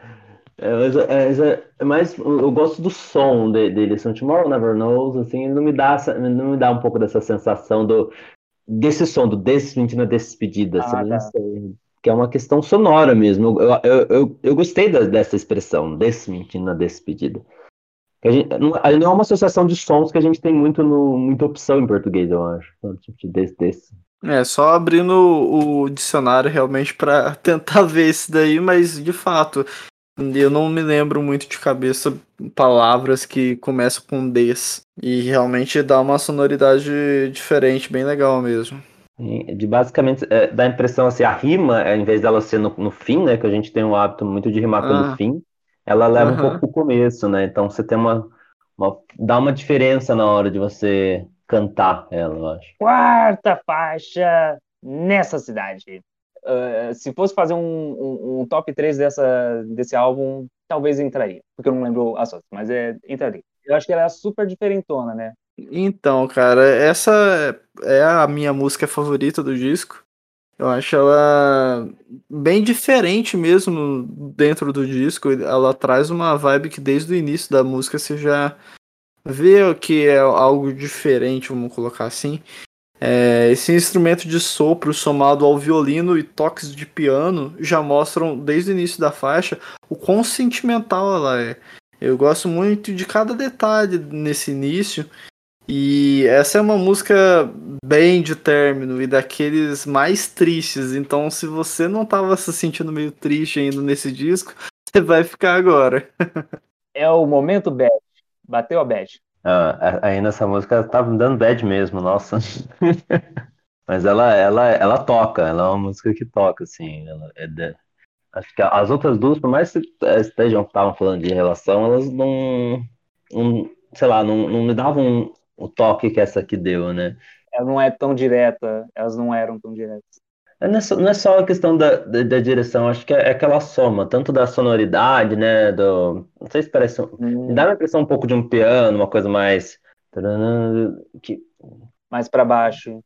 é, mas, é, mas é- é mais, eu gosto do som de- dele, assim, Tomorrow Never Knows, assim, ele não me dá, não me dá um pouco dessa sensação do, desse som, do desmentindo a despedida, Ah, assim, tá. não sei, que é uma questão sonora mesmo, eu, eu, eu, eu gostei da- dessa expressão, desmentindo a despedida. A gente, não, é uma associação de sons que a gente tem muito no, muita opção em português, eu acho, sabe? Tipo de des, des. É, só abrindo o dicionário realmente pra tentar ver esse daí, mas de fato, eu não me lembro muito de cabeça palavras que começam com des. E realmente dá uma sonoridade diferente, bem legal mesmo. De basicamente é, dá a impressão assim, a rima, em vez dela ser no, no fim, né? Que a gente tem o hábito muito de rimar pelo Ah. fim, ela leva um Aham. pouco pro começo, né? Então você tem uma, uma- dá uma diferença na hora de você cantar ela, eu acho. Quarta faixa nessa cidade. Uh, se fosse fazer um, um- um top 3 dessa, desse álbum, talvez entraria. Porque eu não lembro as outras, mas é, entraria. Eu acho que ela é super diferentona, né? Então, cara, essa é a minha música favorita do disco. Eu acho ela bem diferente mesmo dentro do disco. Ela traz uma vibe que desde o início da música você já vê que é algo diferente, vamos colocar assim. É, esse instrumento de sopro somado ao violino e toques de piano já mostram desde o início da faixa o quão sentimental ela é. Eu gosto muito de cada detalhe nesse início. E essa é uma música bem de término e daqueles mais tristes. Então, se você não tava se sentindo meio triste ainda nesse disco, você vai ficar agora. É o momento bad. Bateu a bad. Ah, a- aí nessa música tá me dando bad mesmo, nossa. Mas ela, ela, ela toca, ela é uma música que toca, assim. Ela é de- Acho que as outras duas, por mais que estejam estavam falando de relação, elas não, não sei lá, não, não me davam o toque que essa aqui deu, né? Ela não é tão direta, elas não eram tão diretas. Não é só, não é só a questão da, da, da direção, acho que é, é aquela soma, tanto da sonoridade, né? Do, não sei se parece. um- Hum, Me dá uma impressão um pouco de um piano, uma coisa mais. Que mais pra baixo.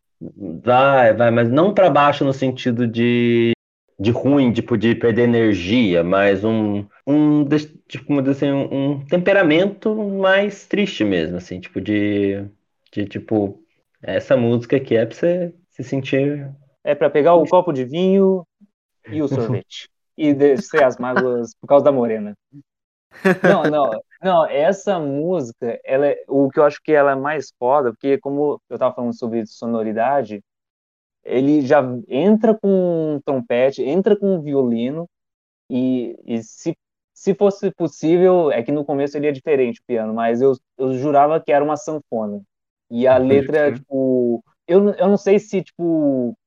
vai, vai, mas não para baixo no sentido de, de ruim, tipo, de perder energia, mas um, um tipo, assim, um, temperamento mais triste mesmo, assim, tipo, de, de tipo, essa música aqui é pra você se sentir. É pra pegar o copo de vinho e o sorvete. e descer as mágoas por causa da morena. Não, não, não, essa música, ela é, o que eu acho que ela é mais foda, porque como eu tava falando sobre sonoridade, ele já entra com um trompete, entra com um violino, e, e se, se fosse possível, é que no começo ele é diferente o piano, mas eu, eu jurava que era uma sanfona. E a letra, tipo, eu, eu não sei se, tipo,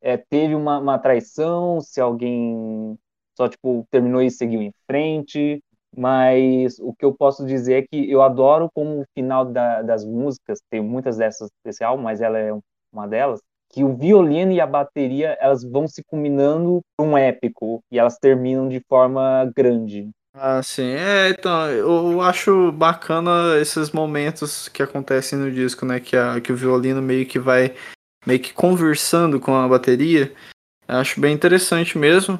é, teve uma, uma traição, se alguém só, tipo, terminou e seguiu em frente, mas o que eu posso dizer é que eu adoro como o final da- das músicas, tem muitas dessas desse álbum, mas ela é uma delas, que o violino e a bateria, elas vão se combinando para um épico, e elas terminam de forma grande. Ah, sim. É, então, eu acho bacana esses momentos que acontecem no disco, né? Que, a, que o violino meio que vai meio que conversando com a bateria. Eu acho bem interessante mesmo.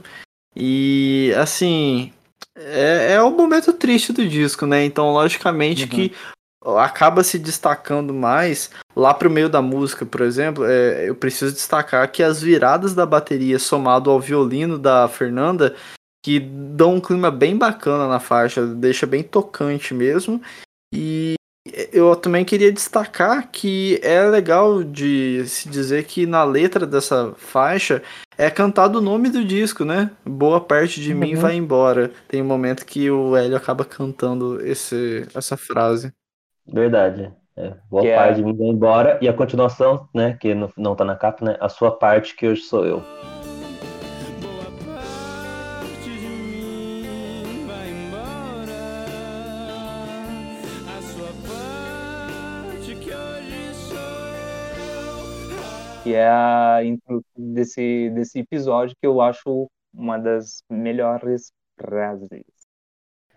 E, assim, é, é o momento triste do disco, né? Então, logicamente Uhum. que acaba se destacando mais lá pro meio da música, por exemplo. é, eu preciso destacar que as viradas da bateria somado ao violino da Fernanda que dão um clima bem bacana na faixa, deixa bem tocante mesmo. E eu também queria destacar que é legal de se dizer que na letra dessa faixa é cantado o nome do disco, né? Boa parte de mim Uhum. vai embora. Tem um momento que o Hélio acaba cantando esse, essa frase. Verdade. É. Boa que é parte é... de mim vai embora. E a continuação, né? Que não, não tá na capa, né? A sua parte que hoje sou eu. que é a intro desse, desse episódio, que eu acho uma das melhores frases.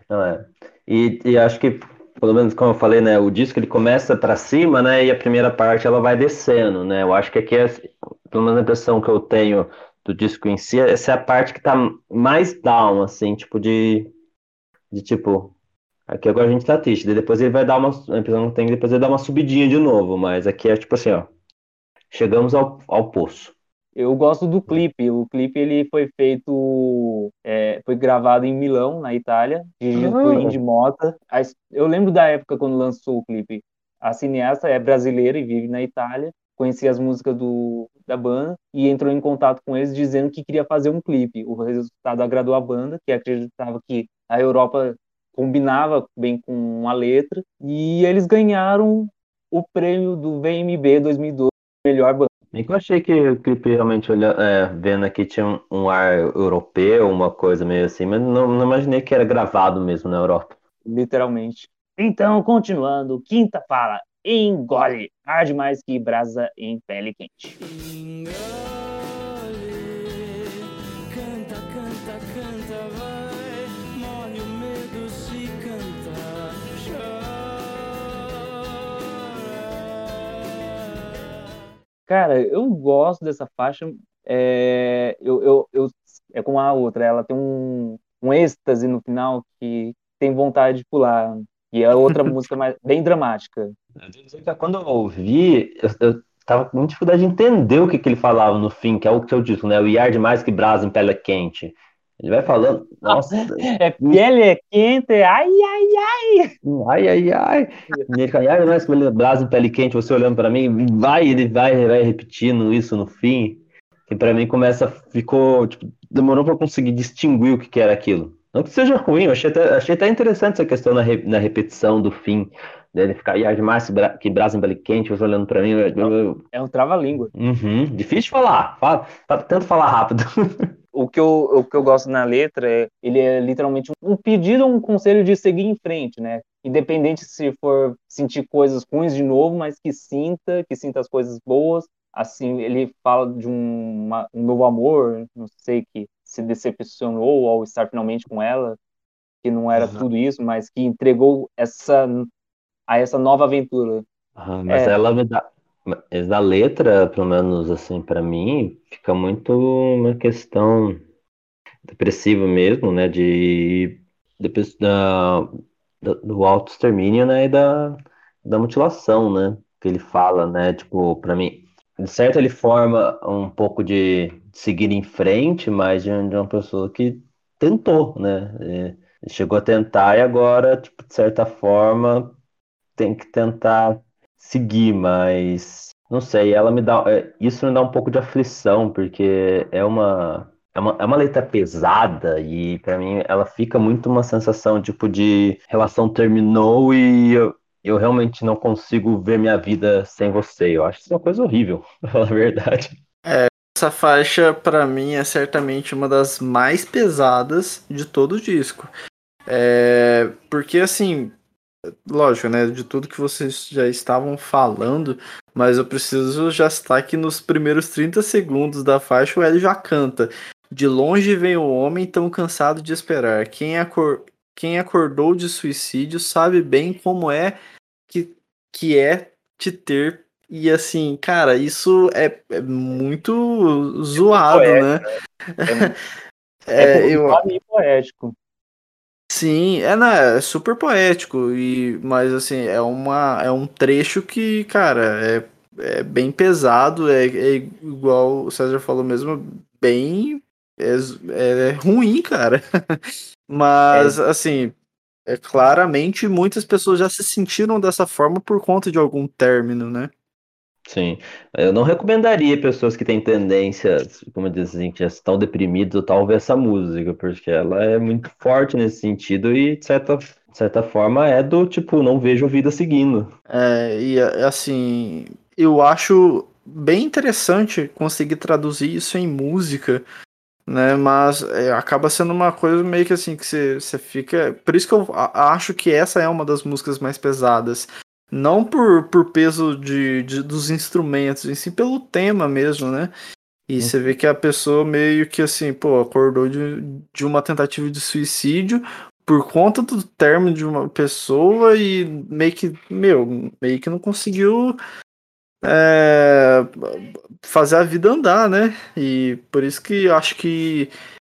Não é. E, e acho que pelo menos como eu falei, né, o disco ele começa para cima, né, e a primeira parte ela vai descendo, né. Eu acho que aqui, é, pelo menos a impressão que eu tenho do disco em si, essa é a parte que tá mais down, assim, tipo de, de tipo, aqui agora a gente tá triste, depois ele vai dar uma, a impressão que tenho, depois ele dá uma subidinha de novo, mas aqui é tipo assim, ó, chegamos ao, ao poço. Eu gosto do clipe. O clipe ele foi feito, é, foi gravado em Milão, na Itália, dirigido por Ah. Indy Mota. Eu lembro da época quando lançou o clipe. A cineasta é brasileira e vive na Itália. Conhecia as músicas do, da banda e entrou em contato com eles dizendo que queria fazer um clipe. O resultado agradou a banda, que acreditava que a Europa combinava bem com a letra. E eles ganharam o prêmio do VMB 2012, melhor banda. Que eu achei que o clipe realmente olha, é, vendo aqui tinha um, um ar europeu, uma coisa meio assim, mas não, não imaginei que era gravado mesmo na Europa. literalmente. Então, continuando, quinta fala, engole, arde mais que brasa em pele quente. Engole, Cara, eu gosto dessa faixa, é, eu, eu, eu- é com a outra, ela tem um, um êxtase no final que tem vontade de pular, e é outra música mais, bem dramática. Que Quando eu ouvi, eu, eu tava com muita dificuldade de entender o que, que ele falava no fim, que é o que eu disse, né? O Iar de mais que brasa em pele quente. Ele vai falando, nossa, É pele é quente, ai, ai, ai. ai, ai, ai. Ele Iar de mais que brasa pele quente, você olhando pra mim, vai, ele vai, vai repetindo isso no fim. Que pra mim começa, ficou, tipo, demorou pra conseguir distinguir o que, que era aquilo. Não que seja ruim, eu achei até, achei até interessante essa questão na, re- na repetição do fim, dele ficar, de mais que bra- que brasa em pele quente, você olhando pra mim, eu- eu- É um trava-língua. Uhum, difícil de falar. Fala, tenta falar rápido. o que eu, o que eu gosto na letra é ele é literalmente um pedido, um conselho de seguir em frente, né? Independente se for sentir coisas ruins de novo, mas que sinta, que sinta as coisas boas. Assim, ele fala de um, uma- um novo amor, não sei, que se decepcionou ao estar finalmente com ela, que não era Uhum. tudo isso, mas que entregou essa a essa nova aventura. Ah, mas É. ela me dá. Mas a letra, pelo menos assim, pra mim, fica muito uma questão depressiva mesmo, né? De, depois da, da- do auto-extermínio, né? E da, da mutilação, né? Que ele fala, né? Tipo, pra mim, de certo ele forma um pouco de seguir em frente, mas de, de uma pessoa que tentou, né? É, chegou a tentar e agora, tipo, de certa forma, tem que tentar seguir, mas não sei, ela me dá, é, isso me dá um pouco de aflição, porque é uma, é uma, é uma letra pesada e pra mim ela fica muito uma sensação tipo de relação terminou e eu, eu realmente não consigo ver minha vida sem você. Eu acho isso uma coisa horrível, pra falar a verdade. Essa faixa, pra mim, é certamente uma das mais pesadas de todo o disco. É, porque, assim, lógico, né? De tudo que vocês já estavam falando, mas eu preciso já estar que nos primeiros 30 segundos da faixa o Hélio já canta. De longe vem o homem tão cansado de esperar. Quem, acor quem acordou de suicídio sabe bem como é que, que é te ter. E assim, cara, isso é, é muito zoado, poético, né? É, É, eu, eu... poético. Sim, é, né, é super poético, e, mas assim, é, uma, é um trecho que, cara, é, é bem pesado, é, é igual o César falou mesmo, bem é, é ruim, cara. Mas, assim, é, claramente muitas pessoas já se sentiram dessa forma por conta de algum término, né? Sim, eu não recomendaria pessoas que têm tendências, como dizem, que já estão deprimidas ou tal, ver essa música, porque ela é muito forte nesse sentido e, de certa, de certa forma, é do tipo, não vejo vida seguindo. É, e assim, eu acho bem interessante conseguir traduzir isso em música, né? Mas é, acaba sendo uma coisa meio que assim, que você, fica. Por isso que eu acho que essa é uma das músicas mais pesadas. Não por, por peso de, de- dos instrumentos, e sim pelo tema mesmo, né? E você vê que a pessoa meio que assim, pô, acordou de, de uma tentativa de suicídio por conta do término de uma pessoa e meio que, meu, meio que não conseguiu é, fazer a vida andar, né? E por isso que eu acho que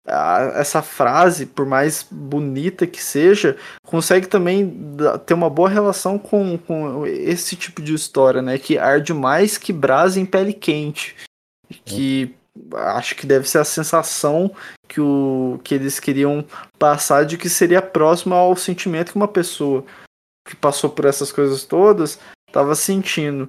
essa frase, por mais bonita que seja, consegue também ter uma boa relação com, com esse tipo de história, né? Que arde mais que brasa em pele quente. Que acho que deve ser a sensação que, o, que eles queriam passar de que seria próximo ao sentimento que uma pessoa que passou por essas coisas todas estava sentindo.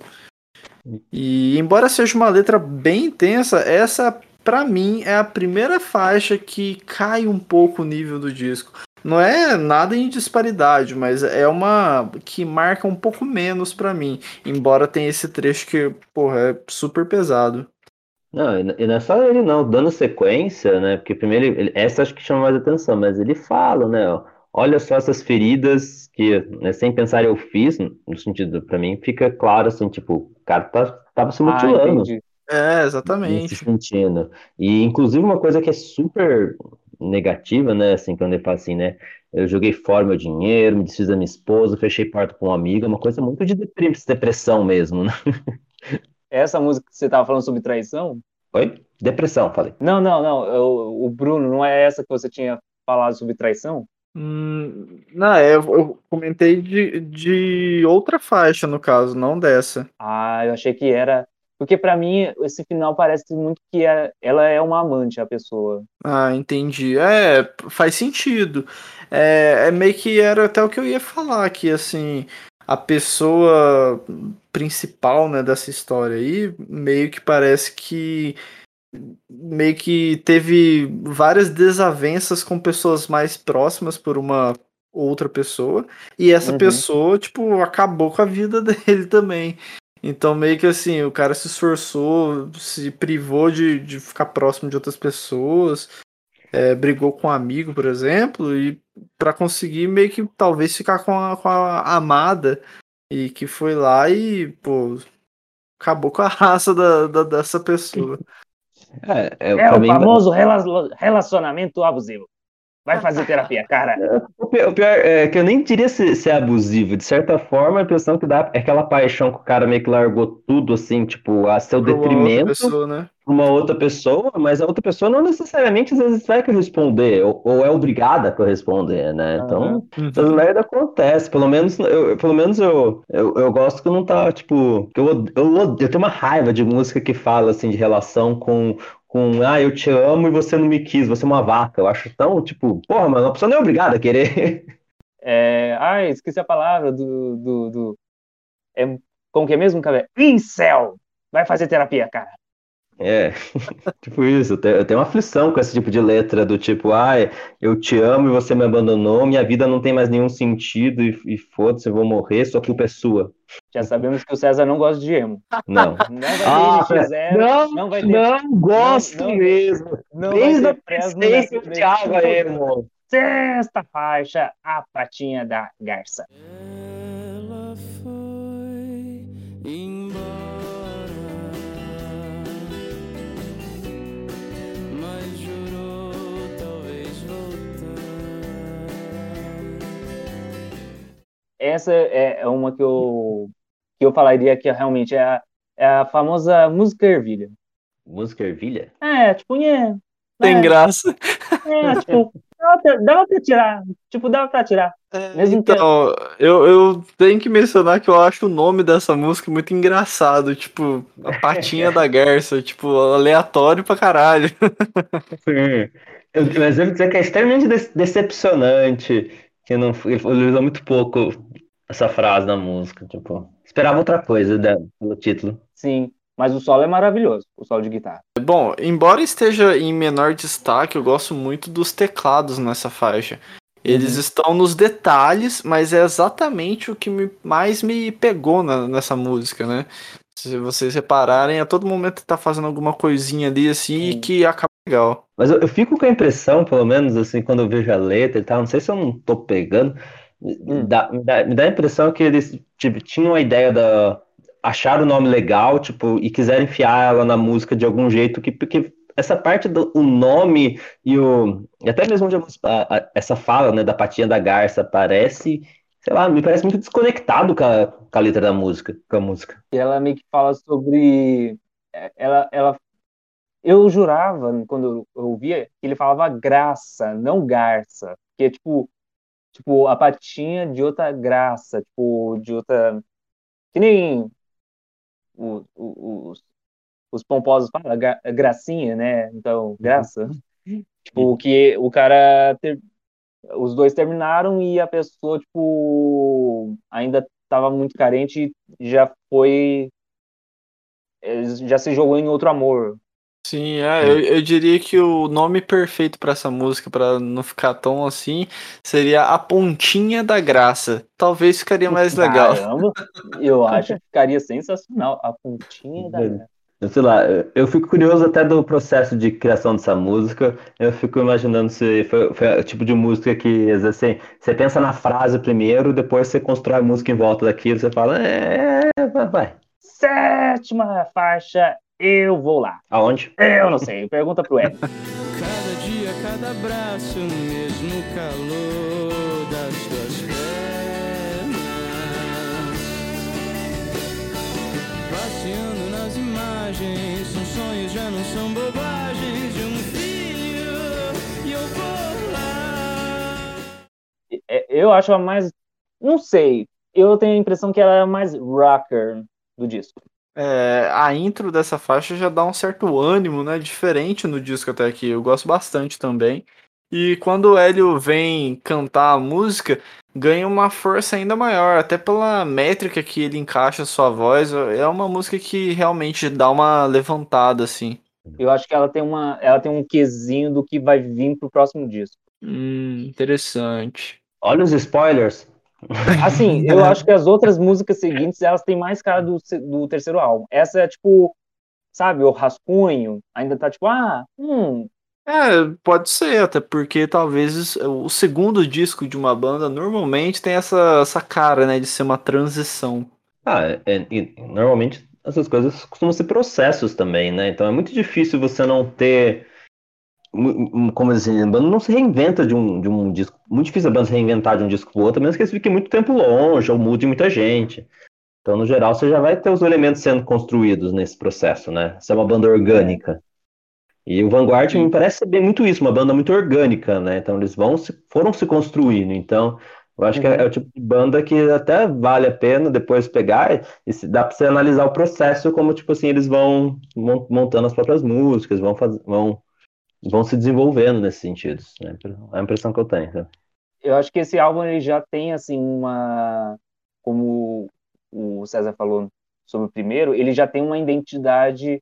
E embora seja uma letra bem intensa, essa pra mim é a primeira faixa que cai um pouco o nível do disco. Não é nada em disparidade, mas é uma que marca um pouco menos pra mim, embora tenha esse trecho que, porra, é super pesado. Não, e não é só ele não, dando sequência, né? Porque primeiro, ele- essa acho que chama mais atenção, mas ele fala, né? ó, Olha só essas feridas que, né, sem pensar eu fiz, no sentido, pra mim, fica claro assim, tipo, o cara tá, tava se Ah, mutilando. entendi. É, nesse exatamente. sentindo. E inclusive uma coisa que é super negativa, né? Assim, quando ele fala assim, né? Eu joguei fora meu dinheiro, me desfiz da minha esposa, fechei porta com um amigo, é uma coisa muito de depressão mesmo, né? Essa música que você tava falando sobre traição? Oi? Depressão, falei. Não, não, não. eu- o Bruno, não é essa que você tinha falado sobre traição? Hum, não, é, eu, eu comentei de, de outra faixa, no caso, não dessa. Ah, eu achei que era. Porque pra mim, esse final parece muito que é- ela é uma amante, a pessoa. Ah, entendi. É, faz sentido. É, é meio que era até o que eu ia falar, que assim, a pessoa principal, né, dessa história aí, meio que parece que meio que teve várias desavenças com pessoas mais próximas por uma outra pessoa, e essa Uhum. pessoa, tipo, acabou com a vida dele também. Então, meio que assim, o cara se esforçou, se privou de, de ficar próximo de outras pessoas, é, brigou com um amigo, por exemplo, e para conseguir meio que talvez ficar com a, com a amada, e que foi lá e, pô, acabou com a raça da, da- dessa pessoa. É, é, É o mim, famoso rela- relacionamento abusivo. Vai fazer terapia, cara. o pi- o pior é que eu nem diria se, se é abusivo. De certa forma, a impressão que dá é aquela paixão que o cara meio que largou tudo, assim, tipo, a seu Pra uma outra detrimento. pessoa, né? uma outra pessoa, mas a outra pessoa não necessariamente às vezes vai corresponder, ou, ou é obrigada a corresponder, né? Então, essas merda acontece. Pelo menos eu, pelo menos eu, eu, eu gosto que não tá, tipo, que eu, eu, eu tenho uma raiva de música que fala assim de relação com com ah, eu te amo e você não me quis, você é uma vaca. Eu acho tão, tipo, porra, mano, a pessoa não é obrigada a querer. É... Ai, esqueci a palavra do. do, do... É... Como que é mesmo, cara? Incel! Vai fazer terapia, cara. É, tipo isso, eu tenho, uma aflição com esse tipo de letra, do tipo, ai, eu te amo e você me abandonou, minha vida não tem mais nenhum sentido e, e foda-se, eu vou morrer, sua culpa é sua. Já sabemos que o César não gosta de emo. Não. Não vai ter Ah, NX0, não, não vai ter. não gosto não- mesmo. Não Desde a nesse- odiava nesse- emo. Sexta faixa, a patinha da garça. Ela foi Essa é é uma que eu, que eu falaria que realmente é a, é a famosa música ervilha. Música ervilha? É, tipo, é, Tem é, graça. é, tipo, dava pra, dava pra tirar. Tipo, dava pra tirar. Mesmo que- Então, eu, eu tenho que mencionar que eu acho o nome dessa música muito engraçado, tipo, a patinha da garça, tipo, aleatório pra caralho. Sim. Eu, mas eu vou dizer que é extremamente de- decepcionante que não, ele usou muito pouco essa frase na música, tipo, esperava outra coisa da- pelo título. Sim, mas o solo é maravilhoso, o solo de guitarra. Bom, embora esteja em menor destaque, eu gosto muito dos teclados nessa faixa. Eles estão nos detalhes, mas é exatamente o que me- mais me pegou na- nessa música, né? Se vocês repararem, a todo momento tá fazendo alguma coisinha ali assim e Sim. que acaba legal. Mas eu, eu fico com a impressão, pelo menos assim, quando eu vejo a letra e tal, não sei se eu não tô pegando, Hum. dá- me, dá, me dá a impressão que eles tipo, tinham a ideia da. Acharam o nome legal, tipo, e quiseram enfiar ela na música de algum jeito, que, porque essa parte do o nome e o. E até mesmo a- a- essa fala, né, da patinha da garça parece, sei lá, me parece muito desconectado com a, com a letra da música, com a música. E ela meio que fala sobre. é, Ela, ela, eu jurava, quando eu ouvia, que ele falava graça, não garça. Que é tipo, tipo, a patinha de outra graça, tipo, de outra. Que nem os, os pomposos falam, gra- gracinha, né? Então, graça. Tipo, que o cara. ter- os dois terminaram e a pessoa, tipo, ainda estava muito carente e já foi. eh, Já se jogou em outro amor. Sim, é, eu, eu diria que o nome perfeito pra essa música, pra não ficar tão assim, seria A Pontinha da Graça. Talvez ficaria mais legal. Caramba, eu acho que ficaria sensacional. A pontinha da. Beleza. Eu sei lá, eu- fico curioso até do processo de criação dessa música. Eu fico imaginando se foi, foi o tipo de música que, às vezes, você, você pensa na frase primeiro, depois você constrói a música em volta daquilo, você fala, é, vai. Sétima faixa, eu vou lá. Aonde? Eu não sei, pergunta pro Ed. Cada dia, cada abraço, mesmo calor das tuas pernas. Passeando nas imagens, são sonhos, já não são bobagens de um filho. E eu vou lá. É, Eu acho a mais. Não sei. Eu tenho a impressão que ela é a mais rocker do disco. É, a intro dessa faixa já dá um certo ânimo, né? Diferente no disco até aqui. Eu gosto bastante também. E quando o Hélio vem cantar a música, ganha uma força ainda maior, até pela métrica que ele encaixa a sua voz. É uma música que realmente dá uma levantada, assim. Eu acho que ela tem uma, ela tem um quesinho do que vai vir pro próximo disco. Hum, interessante. Olha os spoilers. Assim, eu acho que as outras músicas seguintes, elas têm mais cara do, do terceiro álbum. Essa é tipo, sabe, o rascunho, ainda tá tipo, ah, hum, É, pode ser, até porque talvez o segundo disco de uma banda normalmente tem essa, essa cara, né, de ser uma transição. Ah, é- e normalmente essas coisas costumam ser processos também, né? Então é muito difícil você não ter. Como assim, a banda não se reinventa de um, de um disco. Muito difícil a banda se reinventar de um disco pro outro, a menos que eles fiquem muito tempo longe ou mude muita gente. Então, no geral, você já vai ter os elementos sendo construídos nesse processo, né? Você é uma banda orgânica. E o Vanguard me parece ser bem muito isso, uma banda muito orgânica, né? Então eles vão se, foram se construindo. Então, eu acho que é, é o tipo de banda que até vale a pena depois pegar e se, dá para você analisar o processo como tipo assim eles vão mon- montando as próprias músicas, vão faz, vão vão se desenvolvendo nesse sentido. Né? É a impressão que eu tenho. né? eu acho que esse álbum ele já tem assim uma, como o César falou sobre o primeiro, ele já tem uma identidade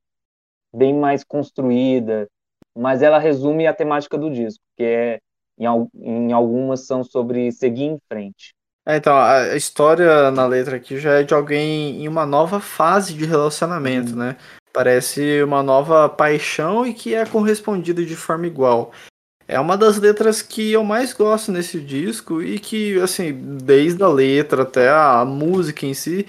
bem mais construída, mas ela resume a temática do disco, que é em, em algumas são sobre seguir em frente. É, então, a história na letra aqui já é de alguém em uma nova fase de relacionamento, né? Parece uma nova paixão e que é correspondida de forma igual. É uma das letras que eu mais gosto nesse disco e que, assim, desde a letra até a música em si,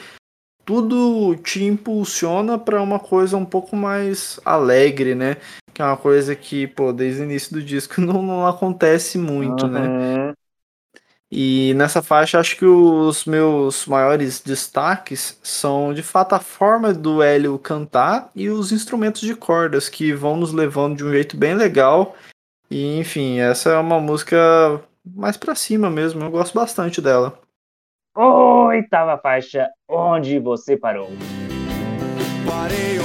tudo te impulsiona para uma coisa um pouco mais alegre, né? Que é uma coisa que, pô, desde o início do disco não, não acontece muito, né? E nessa faixa, acho que os meus maiores destaques são de fato a forma do Hélio cantar e os instrumentos de cordas que vão nos levando de um jeito bem legal. E enfim, essa é uma música mais pra cima mesmo, eu gosto bastante dela. Oitava faixa, onde você parou? Parei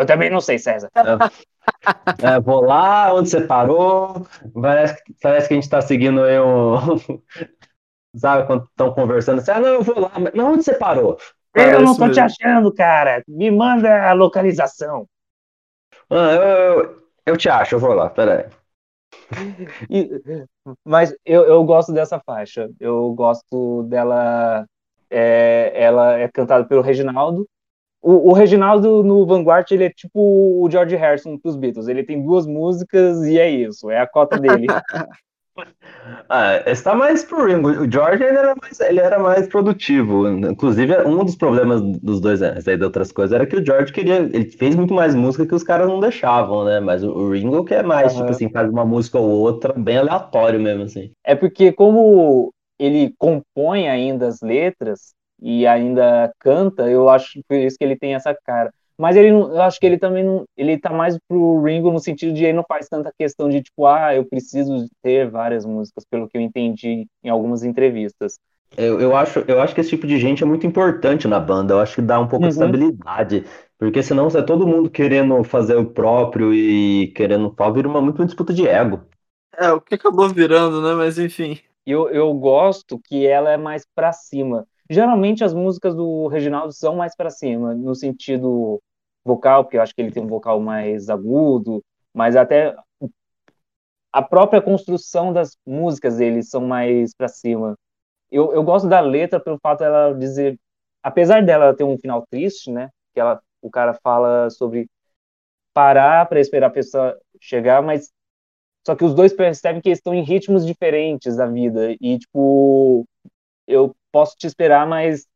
Eu também não sei, César. É, vou lá onde você parou. Parece, que- parece que a gente está seguindo aí um. Sabe quando estão conversando assim, ah, não, eu vou lá, mas onde você parou? Eu não Parece tô te achando, cara. Me manda a localização. Ah, eu, eu, eu te acho, eu vou lá, peraí. E- mas eu, eu gosto dessa faixa. Eu gosto dela. é, ela é cantada pelo Reginaldo. O, o Reginaldo no Vanguard, ele é tipo o George Harrison pros Beatles. Ele tem duas músicas e é isso, é a cota dele. Ah, está mais pro Ringo. O George ele era mais, ele era mais produtivo. Inclusive, um dos problemas dos dois, né, aí de outras coisas, era que o George queria. Ele fez muito mais música que os caras não deixavam, né? Mas o- o Ringo que é mais, Aham. tipo assim, faz uma música ou outra, bem aleatório mesmo, assim. É porque como ele compõe ainda as letras e ainda canta, eu acho por isso que ele tem essa cara. Mas ele não, eu acho que ele também não, ele tá mais pro Ringo no sentido de ele não faz tanta questão de tipo, ah, eu preciso ter várias músicas, pelo que eu entendi em algumas entrevistas. Eu, eu acho, eu acho que esse tipo de gente é muito importante na banda. Eu acho que dá um pouco de Uhum. estabilidade. Porque senão é todo mundo querendo fazer o próprio e querendo tal, vira uma, muito uma disputa de ego. É, o que acabou virando, né? Mas enfim. Eu, eu gosto que ela é mais pra cima. Geralmente as músicas do Reginaldo são mais pra cima, no sentido vocal, porque eu acho que ele tem um vocal mais agudo, mas até a própria construção das músicas dele são mais pra cima. Eu, eu gosto da letra pelo fato dela dizer, apesar dela ter um final triste, né? Que ela, o cara fala sobre parar para esperar a pessoa chegar, mas só que os dois percebem que estão em ritmos diferentes da vida e tipo, eu posso te esperar, mas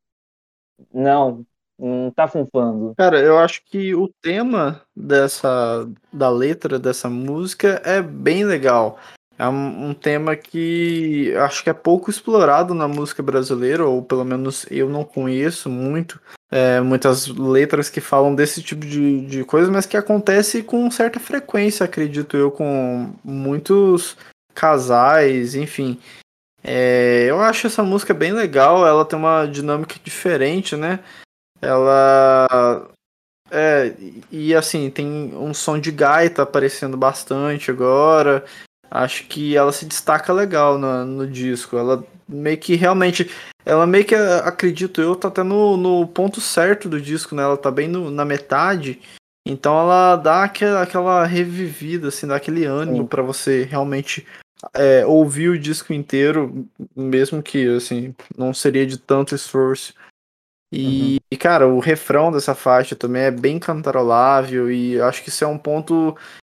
não, não tá funfando. Cara, eu acho que o tema dessa da letra dessa música é bem legal. É um, tema que acho que é pouco explorado na música brasileira, ou pelo menos eu não conheço muito. É, muitas letras que falam desse tipo de, de coisa, mas que acontece com certa frequência, acredito eu, com muitos casais, enfim. É, eu acho essa música bem legal, ela tem uma dinâmica diferente, né? Ela. É, e assim, tem um som de gaita aparecendo bastante agora. Acho que ela se destaca legal no, no disco. Ela meio que realmente. Ela meio que, acredito eu, tá até no, no ponto certo do disco, né? Ela tá bem no- na metade. Então ela dá aquela, aquela revivida, assim, dá aquele ânimo pra você realmente é, ouvir o disco inteiro, mesmo que, assim, não seria de tanto esforço. E, e, cara, o refrão dessa faixa também é bem cantarolável e acho que isso é um ponto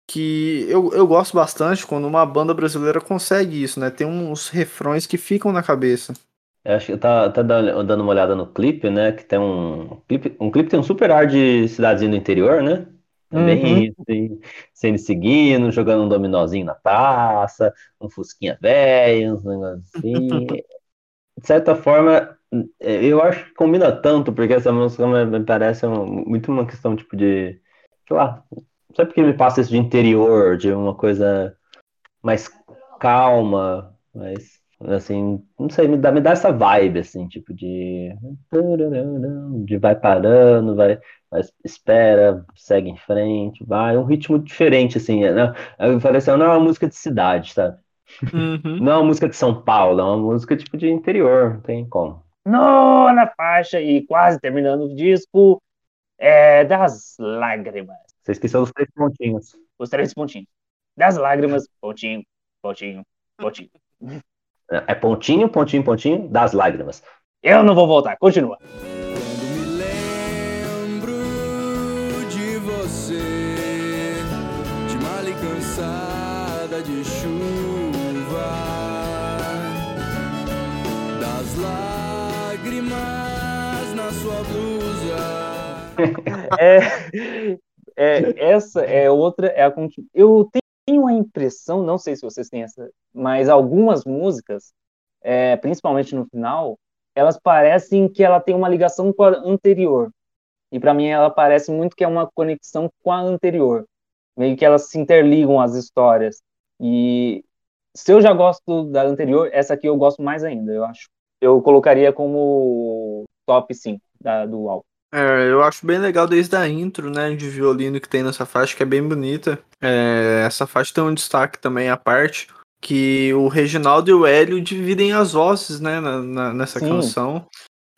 que eu, eu gosto bastante quando uma banda brasileira consegue isso, né? Tem uns refrões que ficam na cabeça. Eu acho que tá, tá dando dando uma olhada no clipe, né? Que tem um clipe, um clipe tem um super ar de cidadezinha do interior, né? Também assim, sendo seguindo, jogando um dominózinho na praça, um fusquinha velho, uns negócios assim. De certa forma, eu acho que combina tanto, porque essa música me parece muito uma questão tipo de, sei lá, não sei porque me passa isso de interior, de uma coisa mais calma, mas assim, não sei, me dá, me dá essa vibe, assim, tipo de. De vai parando, vai, vai- espera, segue em frente, vai, um ritmo diferente, assim, né? Eu falei assim, não é uma música de cidade, sabe? Não é uma música de São Paulo, é uma música tipo de interior, não tem como. Nona faixa e quase terminando o disco é das lágrimas. Você esqueceu dos três pontinhos. Os três pontinhos. Das lágrimas, pontinho, pontinho, pontinho. É é pontinho, pontinho, pontinho, das lágrimas. Eu não vou voltar, continua. Quando me lembro de você, de mal e cansada de chuva, das lágrimas na sua blusa. É, é, essa é outra, é a continu... Eu tenho a impressão, não sei se vocês têm essa, mas algumas músicas, é, principalmente no final, elas parecem que ela tem uma ligação com a anterior. E para mim ela parece muito que é uma conexão com a anterior. Meio que elas se interligam as histórias. E se eu já gosto da anterior, essa aqui eu gosto mais ainda, eu acho. Eu colocaria como top 5 da, do álbum. É, eu acho bem legal desde a intro, né, de violino que tem nessa faixa, que é bem bonita. É, essa faixa tem um destaque também à parte, que o Reginaldo e o Hélio dividem as vozes, né, na- na- nessa Sim. canção.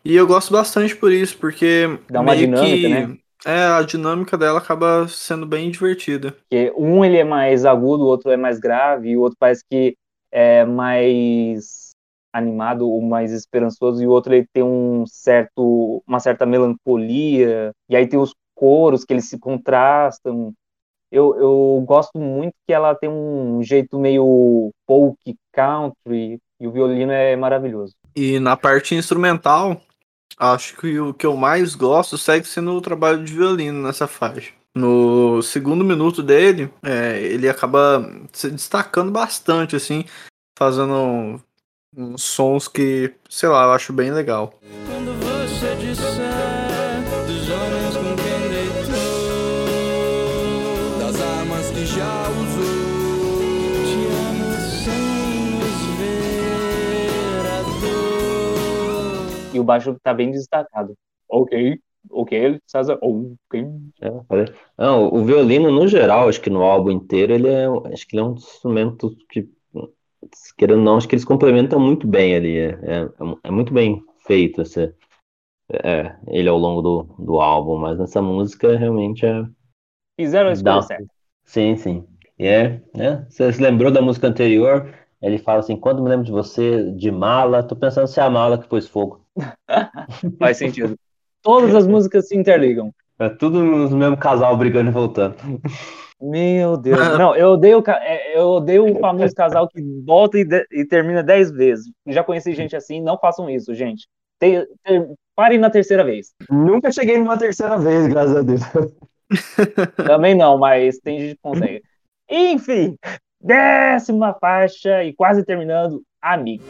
E eu gosto bastante por isso, porque Dá uma dinâmica, que né? É, a dinâmica dela acaba sendo bem divertida. Porque um ele é mais agudo, o outro é mais grave, e o outro parece que é mais animado ou mais esperançoso, e o outro ele tem um certo, uma certa melancolia, e aí tem os coros que eles se contrastam. Eu, eu gosto muito que ela tem um jeito meio folk country, e o violino é maravilhoso. E na parte instrumental, acho que o que eu mais gosto segue sendo o trabalho de violino nessa faixa. No segundo minuto dele, é, ele acaba se destacando bastante, assim, fazendo uns sons que, sei lá, eu acho bem legal. Quando você disser dos homens com quem deitou, das armas que já usou, te amo sem nos ver a dor. E o baixo tá bem destacado. Ok, ok, César, ok. É. Não, o violino, no geral, acho que no álbum inteiro, ele é, acho que ele é um instrumento que, querendo ou não, acho que eles complementam muito bem ali. É, é, é muito bem feito esse, é, ele ao longo do, do álbum, mas nessa música realmente é. Fizeram a escolha Dá. certa. Sim, sim. E é, né? Você se lembrou da música anterior? Ele fala assim: quando me lembro de você, de mala, tô pensando se é a mala que pôs fogo. Faz sentido. Todas as músicas se interligam. É tudo no mesmo casal brigando e voltando. Meu Deus. Não, eu odeio, é, eu odeio o famoso casal que volta e, de- e termina dez vezes. Já conheci gente assim, não façam isso, gente. Te- te- parem na terceira vez. Nunca cheguei numa terceira vez, graças a Deus. Também não, mas tem gente que consegue. Enfim, décima faixa e quase terminando, Amigo.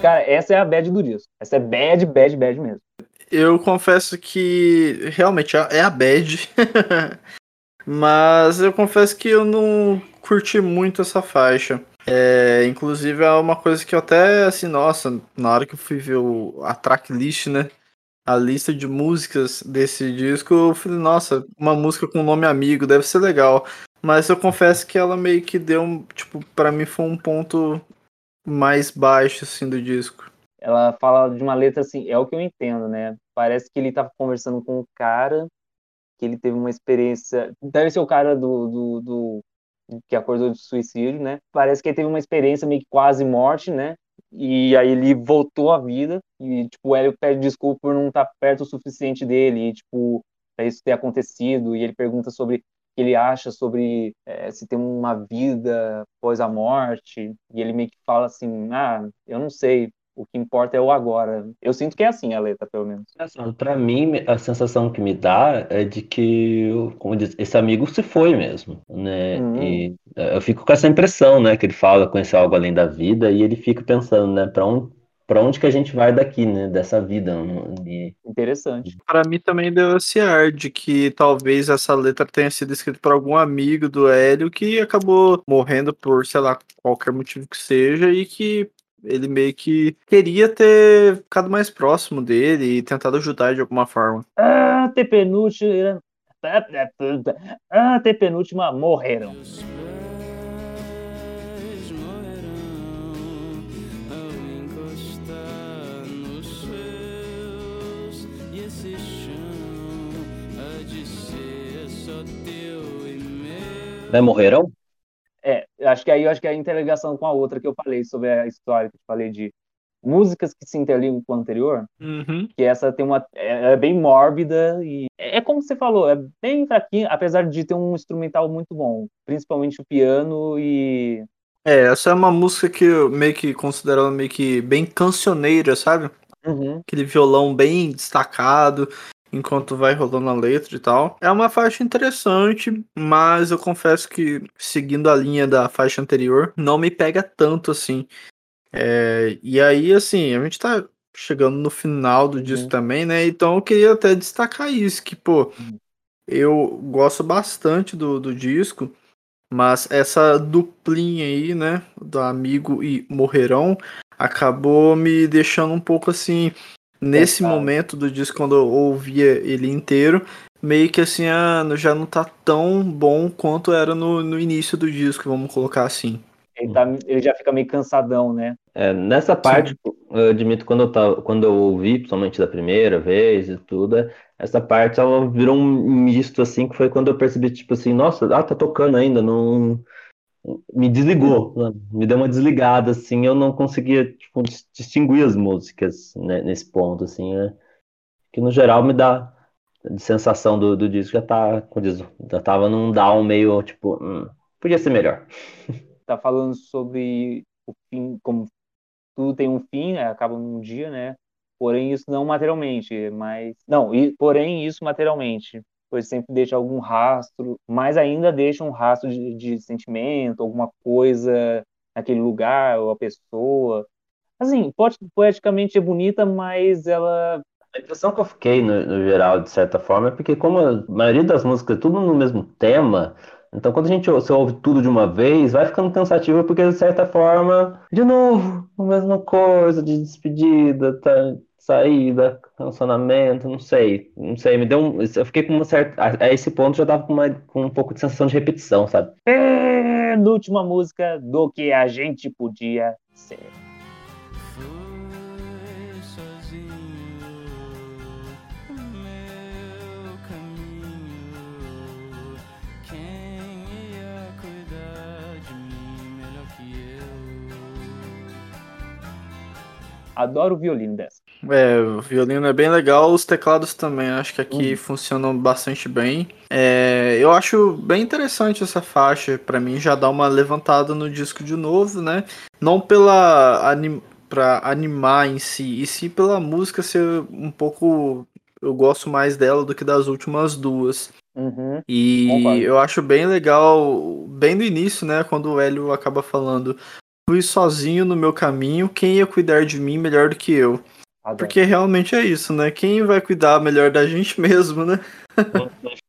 Cara, essa é a bad do disco. Essa é bad, bad, bad mesmo. Eu confesso que realmente é é a bad. Mas eu confesso que eu não curti muito essa faixa. É, inclusive é uma coisa que eu até, assim, nossa, na hora que eu fui ver o, a tracklist, né? A lista de músicas desse disco, eu falei, nossa, uma música com nome amigo, deve ser legal. Mas eu confesso que ela meio que deu, tipo, pra mim foi um ponto mais baixo, assim, do disco. Ela fala de uma letra assim, é o que eu entendo, né? Parece que ele tava conversando com um cara, que ele teve uma experiência. Deve ser o cara do, do, do- que acordou de suicídio, né? Parece que ele teve uma experiência meio que quase morte, né? E aí ele voltou à vida e, tipo, o Hélio pede desculpa por não estar perto o suficiente dele e, tipo, pra isso ter acontecido. E ele pergunta sobre que ele acha sobre eh, se tem uma vida após a morte. E ele meio que fala assim, ah, eu não sei, o que importa é o agora. Eu sinto que é assim a letra, pelo menos. Engraçado, Pra mim, a sensação que me dá é de que, como diz, esse amigo se foi mesmo, né? Hum. E eh, eu fico com essa impressão, né? Que ele fala conhecer algo além da vida e ele fica pensando, né? Pra onde, pra onde que a gente vai daqui, né? Dessa vida. E, Interessante. Pra mim também deu esse ar de que talvez essa letra tenha sido escrita por algum amigo do Hélio que acabou morrendo por, sei lá, qualquer motivo que seja e que ele meio que queria ter ficado mais próximo dele e tentado ajudar de alguma forma. Ah, te penúltima. Ah, te penúltima morreram. Né? Morrerão? É, acho que aí eu acho que é a interligação com a outra que eu falei sobre a história que eu falei de músicas que se interligam com a anterior, que essa tem uma é, é bem mórbida e é é como você falou, é bem fraquinho, apesar de ter um instrumental muito bom, principalmente o piano e É, essa é uma música que eu meio que considero ela meio que bem cancioneira, sabe? Uhum. Aquele violão bem destacado enquanto vai rolando a letra e tal. É uma faixa interessante, mas eu confesso que seguindo a linha da faixa anterior, não me pega tanto assim. É, e aí, assim, a gente tá chegando no final do disco Uhum. também, né? Então eu queria até destacar isso, que, pô, Uhum. eu gosto bastante do, do disco, mas essa duplinha aí, né, do Amigo e Morrerão, acabou me deixando um pouco assim, nesse momento do disco, quando eu ouvia ele inteiro, meio que assim, ah, já não tá tão bom quanto era no, no início do disco, vamos colocar assim. Ele, tá- ele já fica meio cansadão, né? É, nessa parte, eu admito, quando eu, tava, quando eu ouvi, principalmente da primeira vez e tudo, essa parte ela virou um misto, assim, que foi quando eu percebi, tipo assim, nossa, ah, tá tocando ainda, não... Me desligou, me deu uma desligada, assim, eu não conseguia, tipo, dis- distinguir as músicas, né, nesse ponto, assim, né? Que no geral me dá de sensação do, do disco, já tá, como diz, já tava num down meio, tipo, hum, podia ser melhor. Tá falando sobre o fim, como tudo tem um fim, né? acaba num dia, né? Porém, isso não materialmente, mas. Não, e, porém, isso materialmente. Pois sempre deixa algum rastro, mas ainda deixa um rastro de, de sentimento, alguma coisa naquele lugar, ou a pessoa. Assim, poeticamente é bonita, mas ela. A impressão que eu fiquei, no, no geral, de certa forma, é porque como a maioria das músicas é tudo no mesmo tema, então quando a gente você ouve tudo de uma vez, vai ficando cansativo, porque de certa forma, de novo, a mesma coisa, de despedida, tá, saída, relacionamento, não sei, não sei, me deu um, eu fiquei com uma certa, a, a esse ponto já tava com, uma, com um pouco de sensação de repetição, sabe? Penúltima música do que a gente podia ser. Foi sozinho o meu caminho. Quem ia cuidar de mim melhor que eu? Adoro o violino dessa. É, o violino é bem legal, os teclados também, acho que aqui funcionam bastante bem. É, eu acho bem interessante essa faixa, pra mim já dá uma levantada no disco de novo, né? Não pela anim, pra animar em si, e sim pela música ser um pouco. Eu gosto mais dela do que das últimas duas. Uhum. E Concordo. eu acho bem legal, bem no início, né? Quando o Hélio acaba falando. Fui sozinho no meu caminho, quem ia cuidar de mim melhor do que eu? Adoro. Porque realmente é isso, né? Quem vai cuidar melhor da gente mesmo, né?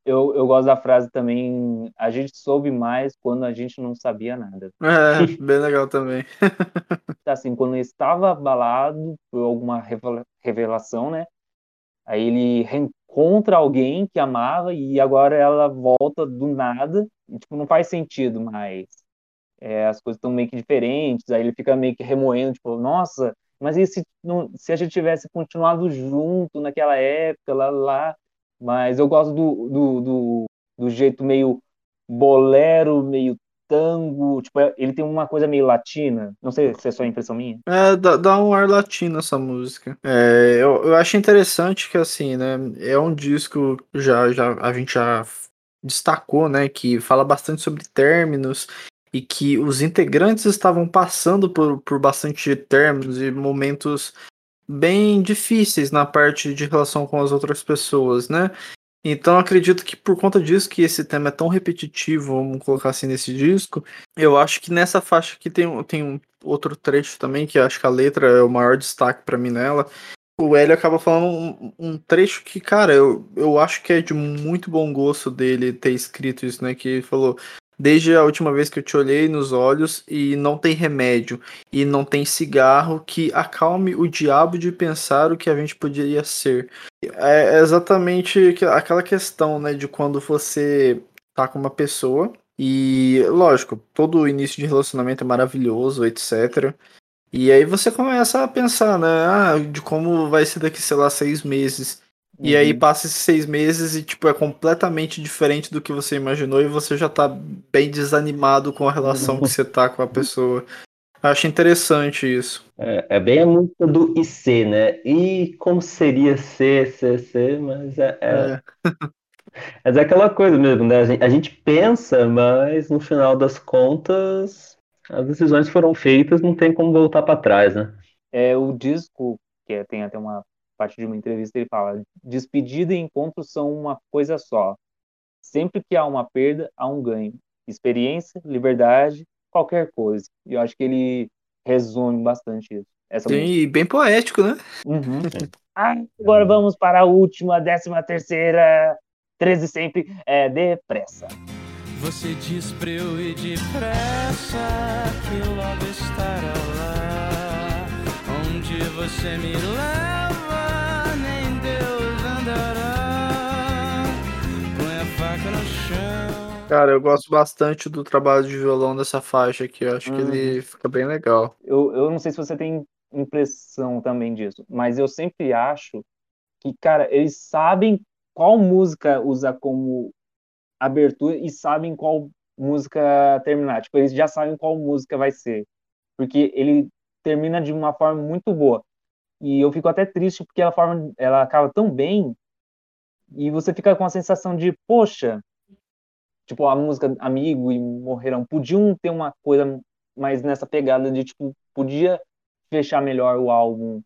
Eu, eu gosto da frase também. A gente soube mais quando a gente não sabia nada. É, bem legal também. Assim, quando ele estava abalado por alguma revela- revelação, né? Aí ele reencontra alguém que amava e agora ela volta do nada. E, tipo, não faz sentido mais. É, as coisas estão meio que diferentes. Aí ele fica meio que remoendo, tipo, nossa, mas e se, não- se a gente tivesse continuado junto naquela época, lá, lá. Mas eu gosto do, do, do, do jeito meio bolero, meio tango. Tipo, é- ele tem uma coisa meio latina. Não sei se é só impressão minha. É, dá, dá um ar latino essa música. É, eu, eu acho interessante que, assim, né? É um disco já, já a gente já destacou, né? Que fala bastante sobre términos e que os integrantes estavam passando por, por bastante términos e momentos bem difíceis na parte de relação com as outras pessoas, né? Então acredito que por conta disso que esse tema é tão repetitivo, vamos colocar assim nesse disco, eu acho que nessa faixa aqui tem, tem um outro trecho também, que acho que a letra é o maior destaque pra mim nela. O Hélio acaba falando um, um trecho que, cara, eu, eu acho que é de muito bom gosto dele ter escrito isso, né? Que ele falou: Desde a última vez que eu te olhei nos olhos e não tem remédio e não tem cigarro que acalme o diabo de pensar o que a gente poderia ser. É exatamente que- aquela questão, né, de quando você tá com uma pessoa e, lógico, todo início de relacionamento é maravilhoso, etc. E aí você começa a pensar, né, ah, de como vai ser daqui, sei lá, seis meses. E aí Uhum. passa esses seis meses e, tipo, é completamente diferente do que você imaginou e você já tá bem desanimado com a relação que você tá com a pessoa. Acho interessante isso. É, é bem a música do IC, né? E como seria ser, ser, ser, mas é, é, É. mas é aquela coisa mesmo, né? A gente, a gente pensa, mas no final das contas, as decisões foram feitas, não tem como voltar para trás, né? É, o disco, que é- tem até uma parte de uma entrevista, ele fala: despedida e encontro são uma coisa só. Sempre que há uma perda, há um ganho. Experiência, liberdade, qualquer coisa. E eu acho que ele resume bastante isso. Essa Sim, música. e bem poético, né? Uhum. Ah, agora vamos para a última, décima terceira, 13 sempre, é depressa. Você diz pra eu ir depressa que logo estará lá onde você me leva. Cara, eu gosto bastante do trabalho de violão dessa faixa aqui. Eu acho que Uhum. ele fica bem legal. Eu, eu não sei se você tem impressão também disso, mas eu sempre acho que, cara, eles sabem qual música usar como abertura e sabem qual música terminar. Tipo, eles já sabem qual música vai ser. Porque ele termina de uma forma muito boa. E eu fico até triste porque ela, forma, ela acaba tão bem e você fica com a sensação de, poxa, tipo, a música Amigo e Morrerão podiam ter uma coisa mais nessa pegada de, tipo, podia fechar melhor o álbum,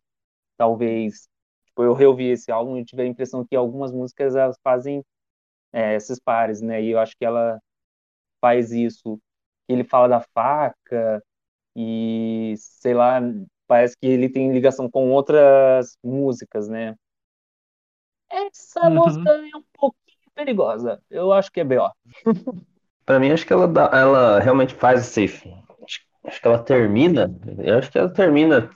talvez. Tipo, eu reouvi esse álbum e tive a impressão que algumas músicas elas fazem é, esses pares, né? E eu acho que ela faz isso. Ele fala da faca e, sei lá, parece que ele tem ligação com outras músicas, né? Essa Uhum. música é um pouquinho perigosa. Eu acho que é B.O. Pra mim, acho que ela, dá- ela realmente faz esse. Acho, acho que ela termina. Eu acho que ela termina.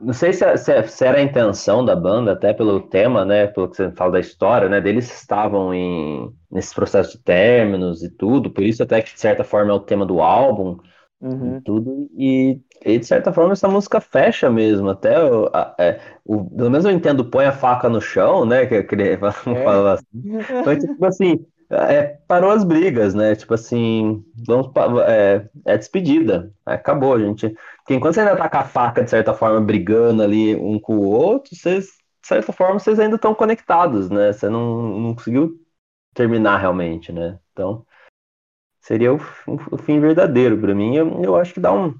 Não sei se, é- se é- se era a intenção da banda, até pelo tema, né? Pelo que você fala da história, né? Deles estavam em nesse processo de términos e tudo, por isso até que de certa forma é o tema do álbum Uhum. e tudo. E, e, de certa forma essa música fecha mesmo. Até o, a- é, o- pelo menos eu entendo põe a faca no chão, né? Que, que ele fala É. assim. Então, tipo assim, é, parou as brigas, né? Tipo assim, vamos é, é despedida. Acabou, gente. Porque enquanto você ainda tá com a faca, de certa forma, brigando ali um com o outro, vocês, de certa forma, vocês ainda estão conectados, né? Você não, não conseguiu terminar realmente, né? Então, seria o, o fim verdadeiro para mim. Eu, eu acho que dá um.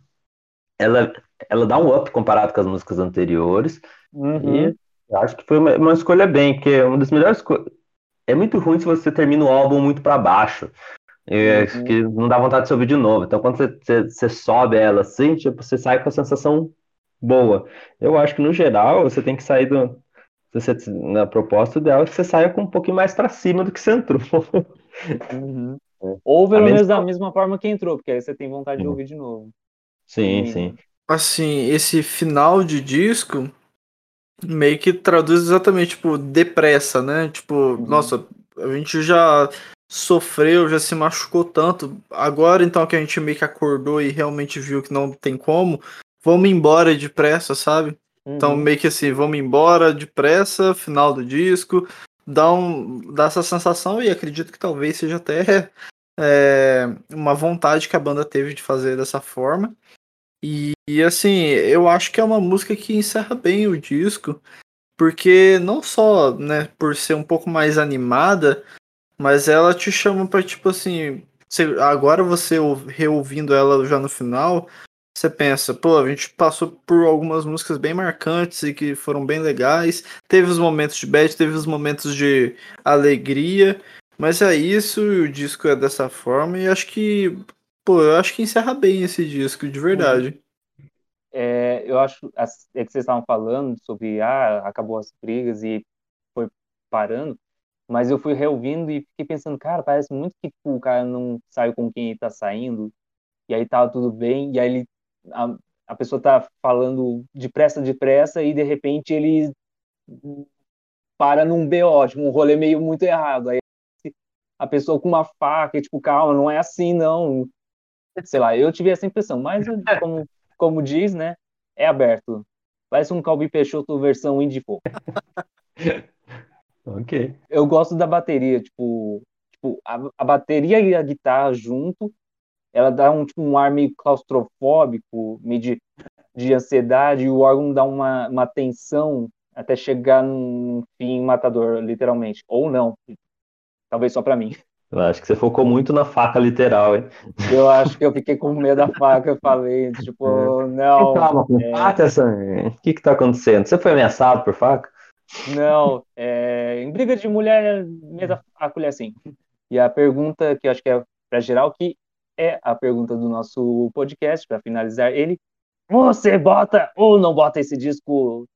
Ela, ela dá um up comparado com as músicas anteriores. Uhum. E eu acho que foi uma, uma escolha bem, porque é uma das melhores coisas. É muito ruim se você termina o álbum muito para baixo. É, Uhum. que não dá vontade de se ouvir de novo. Então, quando você, você, você sobe ela assim, tipo, você sai com a sensação boa. Eu acho que, no geral, você tem que sair do. Você, na proposta ideal é que você saia com um pouquinho mais para cima do que você entrou. Uhum. É. Ou pelo menos da mesma forma que entrou, porque aí você tem vontade de Uhum. ouvir de novo. Sim, Hum. sim. Assim, esse final de disco meio que traduz exatamente, tipo, depressa, né? Tipo, nossa, a gente já sofreu, já se machucou tanto. Agora, então, que a gente meio que acordou e realmente viu que não tem como, vamos embora depressa, sabe? Então, Uhum. meio que assim, vamos embora depressa, final do disco, dá, um, dá essa sensação e acredito que talvez seja até é, uma vontade que a banda teve de fazer dessa forma. E, e, assim, eu acho que é uma música que encerra bem o disco, porque não só, né, por ser um pouco mais animada, mas ela te chama pra, tipo assim, agora você ou- reouvindo ela já no final, você pensa, pô, a gente passou por algumas músicas bem marcantes e que foram bem legais, teve os momentos de bad, teve os momentos de alegria, mas é isso, o disco é dessa forma, e acho que, pô, eu acho que encerra bem esse disco, de verdade. É, eu acho é que vocês estavam falando sobre ah, acabou as brigas e foi parando, mas eu fui reouvindo e fiquei pensando, cara, parece muito que tipo, o cara não saiu com quem ele tá saindo, e aí tava tudo bem, e aí ele, a, a pessoa tá falando depressa, depressa, e de repente ele para num BO, tipo, um rolê meio muito errado. Aí a pessoa com uma faca, tipo, calma, não é assim, não. Sei lá, eu tive essa impressão, mas como, como diz, né, é aberto. Parece um Calbi Peixoto versão indie folk. Ok. Eu gosto da bateria, tipo, tipo a, a bateria e a guitarra junto, ela dá um, tipo, um ar meio claustrofóbico, meio de, de ansiedade, e o órgão dá uma, uma tensão até chegar num fim matador, literalmente. Ou não. Talvez só pra mim. Eu acho que você focou muito na faca literal, hein? Eu acho que eu fiquei com medo da faca, eu falei, tipo, não, Calma, com é, faca, Sam? O que que tá acontecendo? Você foi ameaçado por faca? não, é, em briga de mulher, mesa a colher sim. E a pergunta que eu acho que é para geral, que é a pergunta do nosso podcast, para finalizar ele, você bota ou não bota esse disco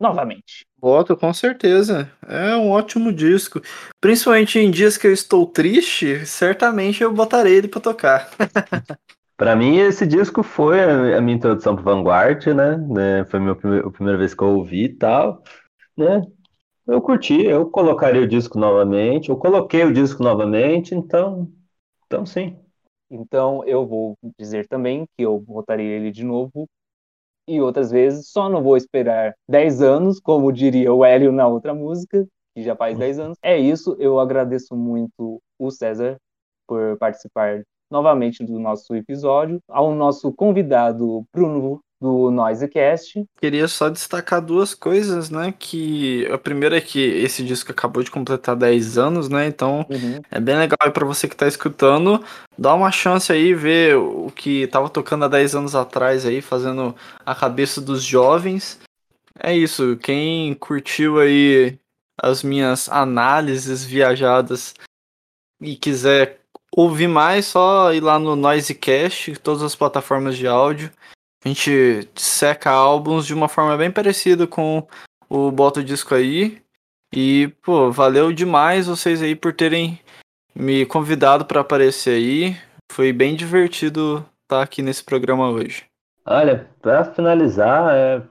novamente? Voto, com certeza. É um ótimo disco. Principalmente em dias que eu estou triste, certamente eu botarei ele pra tocar. Pra mim, esse disco foi a minha introdução pro Vanguard, né? Né, Foi meu prime- a primeira vez que eu ouvi e tal, né? Eu curti, eu colocaria o disco novamente, eu coloquei o disco novamente, então Então, sim. Então eu vou dizer também que eu votaria ele de novo. E outras vezes só não vou esperar 10 anos, como diria o Hélio na outra música, que já faz 10 anos. É isso, eu agradeço muito o César por participar novamente do nosso episódio, ao nosso convidado Bruno do Noisecast. Queria só destacar duas coisas, né? Que a primeira é que esse disco acabou de completar 10 anos, né? Então Uhum. é bem legal aí pra você que tá escutando, dá uma chance aí, ver o que tava tocando há 10 anos atrás aí, fazendo a cabeça dos jovens. É isso, quem curtiu aí as minhas análises viajadas e quiser ouvir mais, só ir lá no Noisecast, todas as plataformas de áudio. A gente seca álbuns de uma forma bem parecida com o Bota o Disco aí. E, pô, valeu demais vocês aí por terem me convidado para aparecer aí. Foi bem divertido estar aqui nesse programa hoje. Olha, para finalizar, é,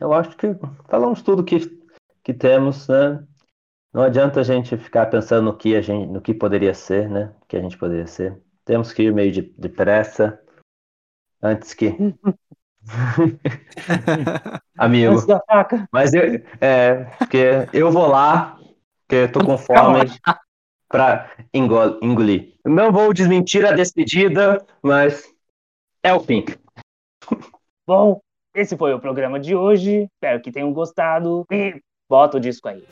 eu acho que falamos tudo que, que temos, né? Não adianta a gente ficar pensando no que a gente, no que poderia ser, né? Que a gente poderia ser. Temos que ir meio de- depressa antes que amigo. Antes da faca. Mas eu, é, porque eu vou lá, porque eu tô com fome pra engol- engolir. Não vou desmentir a despedida, mas é o fim. Bom, esse foi o programa de hoje. Espero que tenham gostado. E bota o disco aí.